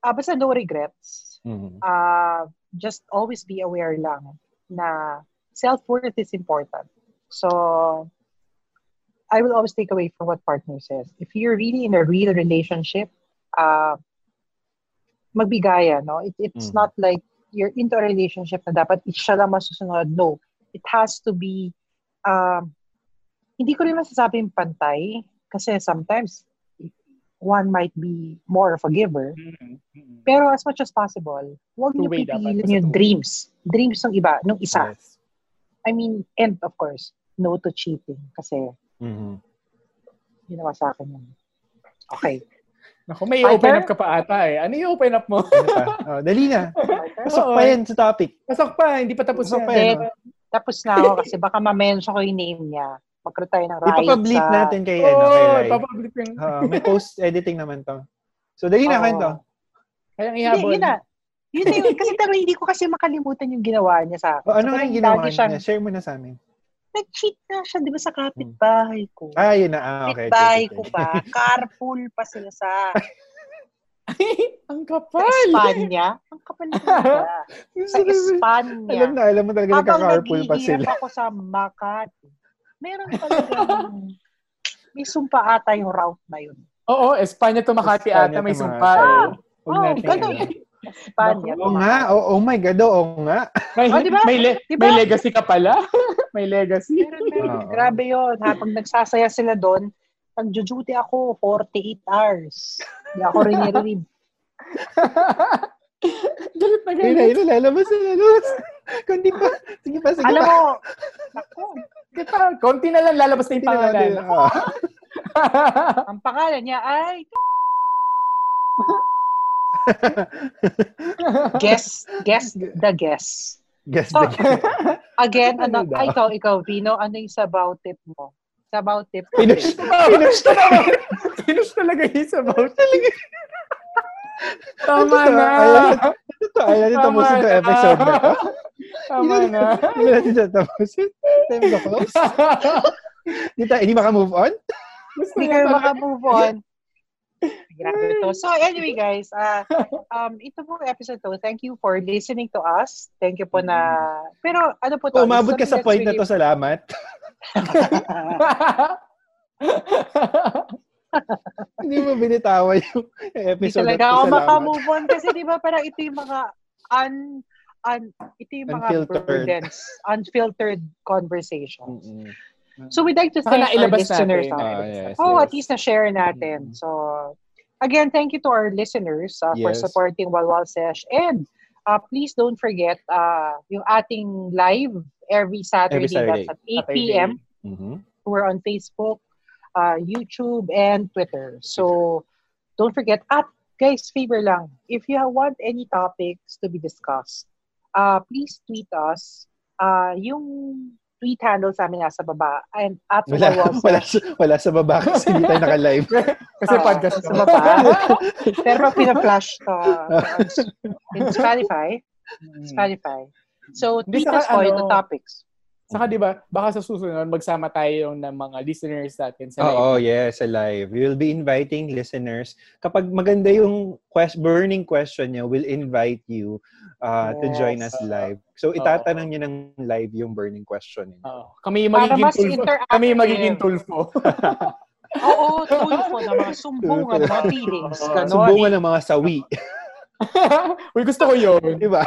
ah, basta no regrets. Mm. uh, just always be aware lang na self-worth is important. So, I will always take away from what partner says. If you're really in a real relationship, uh, magbigaya, no? It, it's Mhm. not like you're into a relationship na dapat siya lang masusunod. No. It has to be, um, hindi ko rin masasabing pantay kasi sometimes one might be more of a giver. Pero as much as possible, huwag niyo Basta yung dreams. Dreams ng iba, ng isa. Yes. I mean, and of course, no to cheating. Kasi, Mhm. ginawa sa akin yun. Okay. Naku, may Partner? open up ka pa ata eh. Ano yung open up mo? Ano? Oh, dali na. Pasok pa yan sa topic. Pasok pa, hindi pa tapos Pasok yan. pa yan. Then, tapos na ako kasi baka ma-mention ko yung name niya. Magkaroon tayo ng riot Ipapa-bleep sa... natin kay, ano, kay Rai. ipapablip yung... Ah, may post-editing naman to. So, dali na, Oo. kwento. Hindi, ihabol. yun na. Yun na yun. Kasi pero hindi ko kasi makalimutan yung ginawa niya sa akin. O, ano So, nga yung ginawa lagi siyang- niya? Share mo na sa amin. Nag-cheat na siya, di ba, sa kapitbahay ko. Ah, yun na. Ah, okay. kapitbahay okay, ko okay. pa. Carpool pa sila sa, Ang sa kapal! Espanya. Ang kapal na ba? Sa Espanya. Alam na, alam mo talaga Habang nagka-carpool pa naghihirap sila. ako sa Makati, meron talagang may sumpa ata yung route na yun. Oo, Espanya to Makati Espanya ata may to sumpa Makati. eh. Huwag Oh, ganun. Espanya. Oo nga. Oh, oh my God. Oo nga. May, Oh, di ba? may, le- Di ba? may legacy ka pala. may legacy. Meron, meron. Oo. Grabe yun. Habang nagsasaya sila doon, nag-duty ako 48 hours. Hindi ako rin nire-relieve. galit na galit. na. Lalabas na, lalabas. Kundi pa. Sige pa, sige Alam pa. mo, ako, Di pa, konti na lang lalabas na yung Sige pangalan. sige na. Ang pangalan niya ay Guess, guess the guess. Guess Oh, the Again, Ano ano, ay, ikaw, ikaw, Vino, ano yung sabaw tip mo? Sabaw tip. Finish. Finish talaga. Finish talaga yung sabaw. Talaga. Tama na. Ito, ayaw natin Tama tapusin na. episode na to. Tama na. Hindi natin ito tapusin. Time to close. Hindi tayo, hindi maka-move on? Hindi kayo maka-move on. Grabe to. So anyway guys, uh, um, ito po episode to. Thank you for listening to us. Thank you po na... Pero ano po to? Kung umabot ka sa point na to, salamat. Hindi mo binitawan yung Hindi episode talaga na ako to, salamat. maka-move on kasi di ba parang ito yung mga un, un, ito yung mga Unfiltered. burdens, unfiltered conversations. Mm-mm. So we'd like to thank our listeners natin. Ah, there. yes, Oh, yes. at least na-share natin. Mm. So, again, thank you to our listeners uh, for Yes. supporting Walwal Sesh. And uh, please don't forget uh, yung ating live every Saturday, Saturday. that's at 8 Saturday. p.m. Mhm. We're on Facebook, uh, YouTube, and Twitter. So, don't forget. At, guys, favor lang. If you want any topics to be discussed, uh, please tweet us. Uh, yung tweet handle sa amin nasa baba. And at Wala, Walwal wala, wala sa baba kasi hindi tayo naka-live. Kasi Oo, podcast sa baba. Pero pag pina-flash to uh, in Spotify, Spotify. So, tweet us ano, yung topics. Saka di ba, baka sa susunod, magsama tayo ng mga listeners natin sa Oo, live. yes, sa live. We will be inviting listeners. Kapag maganda yung quest, burning question niya, we'll invite you uh, to Yes. join us live. So, itatanong niyo ng live yung burning question. niyo. Oo. Kami magiging tulfo. Kami magiging tulfo. Oo, tulfo na mga sumbungan, mga feelings. Sumbungan ng mga sawi. Uy, gusto ko yun. Di ba?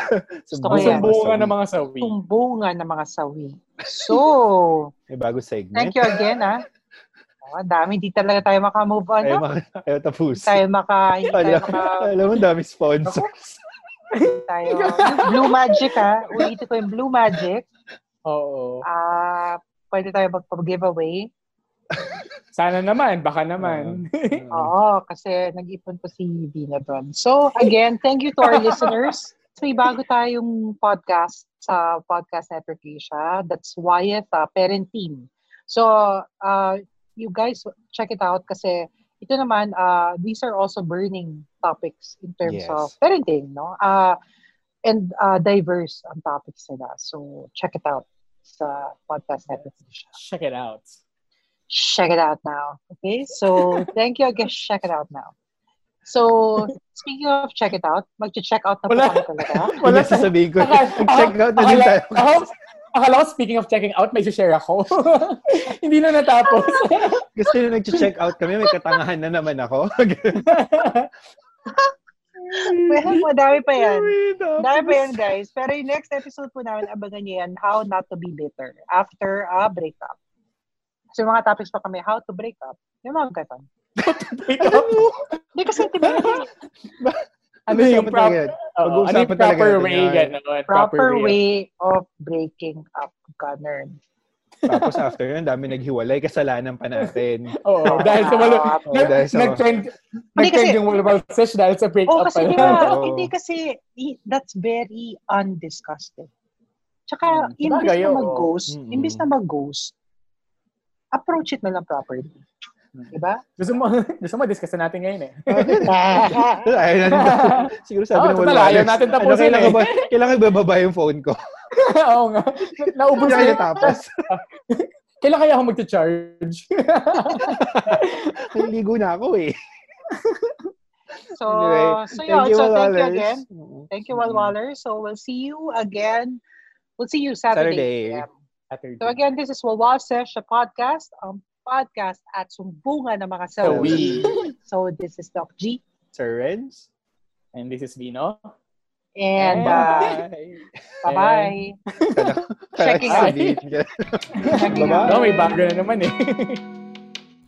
Gusto ko yan. Ng mga sawi. Tumbungan ng mga sawi. So, May bago segment. thank you again, ha. Oh, ang dami, hindi talaga tayo makamove on. Ayaw, maka, ayaw tapos. Tayo maka, tayo Alam, maka, alam mo, dami sponsors. tayo. Blue Magic, ha. Ulitin ko yung Blue Magic. Oo. Ah, pwede tayo magpa-giveaway. Sana naman, baka naman. Oo, kasi nag-ipon po si Vina doon. So, again, thank you to our listeners. So, may bago tayong podcast sa Podcast Network Asia. That's YF uh, Parent Team. So, uh, you guys check it out kasi ito naman, uh, these are also burning topics in terms Yes. of parenting, no? Uh, and uh, diverse ang topics nila. So, check it out sa Podcast Network Asia. Check it out. Check it out now. Okay? So, thank you again. Check it out now. So, speaking of check it out, mag-check out na po Wala. kami talaga. Wala sasabihin ko. Mag-check out na din tayo. Ako, akala ko, speaking of checking out, may share ako. Hindi na natapos. Gusto nyo nag-check out kami, may katangahan na naman ako. Well, madami pa yan. Madami pa yan, guys. Pero yung next episode po namin, abangan nyo yan, How Not to Be Bitter After a Breakup. So, yung mga topics pa kami, How to Break Up. Yung mga ganon. Hindi kasi, di ba, ano yung Pag-uusapan prop, talaga yan. oo, ano yung proper way, yan. gano'n. proper way of breaking up. Ganon. Tapos after yun, dami naghiwalay, kasalanan pa natin. Oo, dahil sa malo, Oo, Oo, dahil sa- nag-trend, Hindi nag-trend kasi- yung Wolverine sesh dahil sa Oh, breakup kasi pala. di ba, Oo. hindi kasi, that's very undiscussed. Tsaka, Hmm, imbis na mag-ghost, Mm-mm. imbis na mag-ghost, approach it na lang properly. Diba? Gusto mo, gusto mo, discuss na natin ngayon eh. Ayaw natin. Siguro sabi Oo, ng wala. ayaw natin tapusin kailangan eh. ba, kailangan ibababa yung phone ko. Oo nga. Naubos na. tapos. Kailan kaya ako mag-charge? Naligo na ako eh. So, Anyway, so yun. So, thank you again. Thank you, Walwaller. So, we'll see you again. We'll see you Saturday. Saturday. PM. So, again, this is Walwal Sesh, a podcast. Ang podcast at sumbungan ng mga sawi. So, this is Doc G. Sir Renz. And this is Vino. And, uh, bye-bye. Checking out. Checking out. No, may bago na naman eh.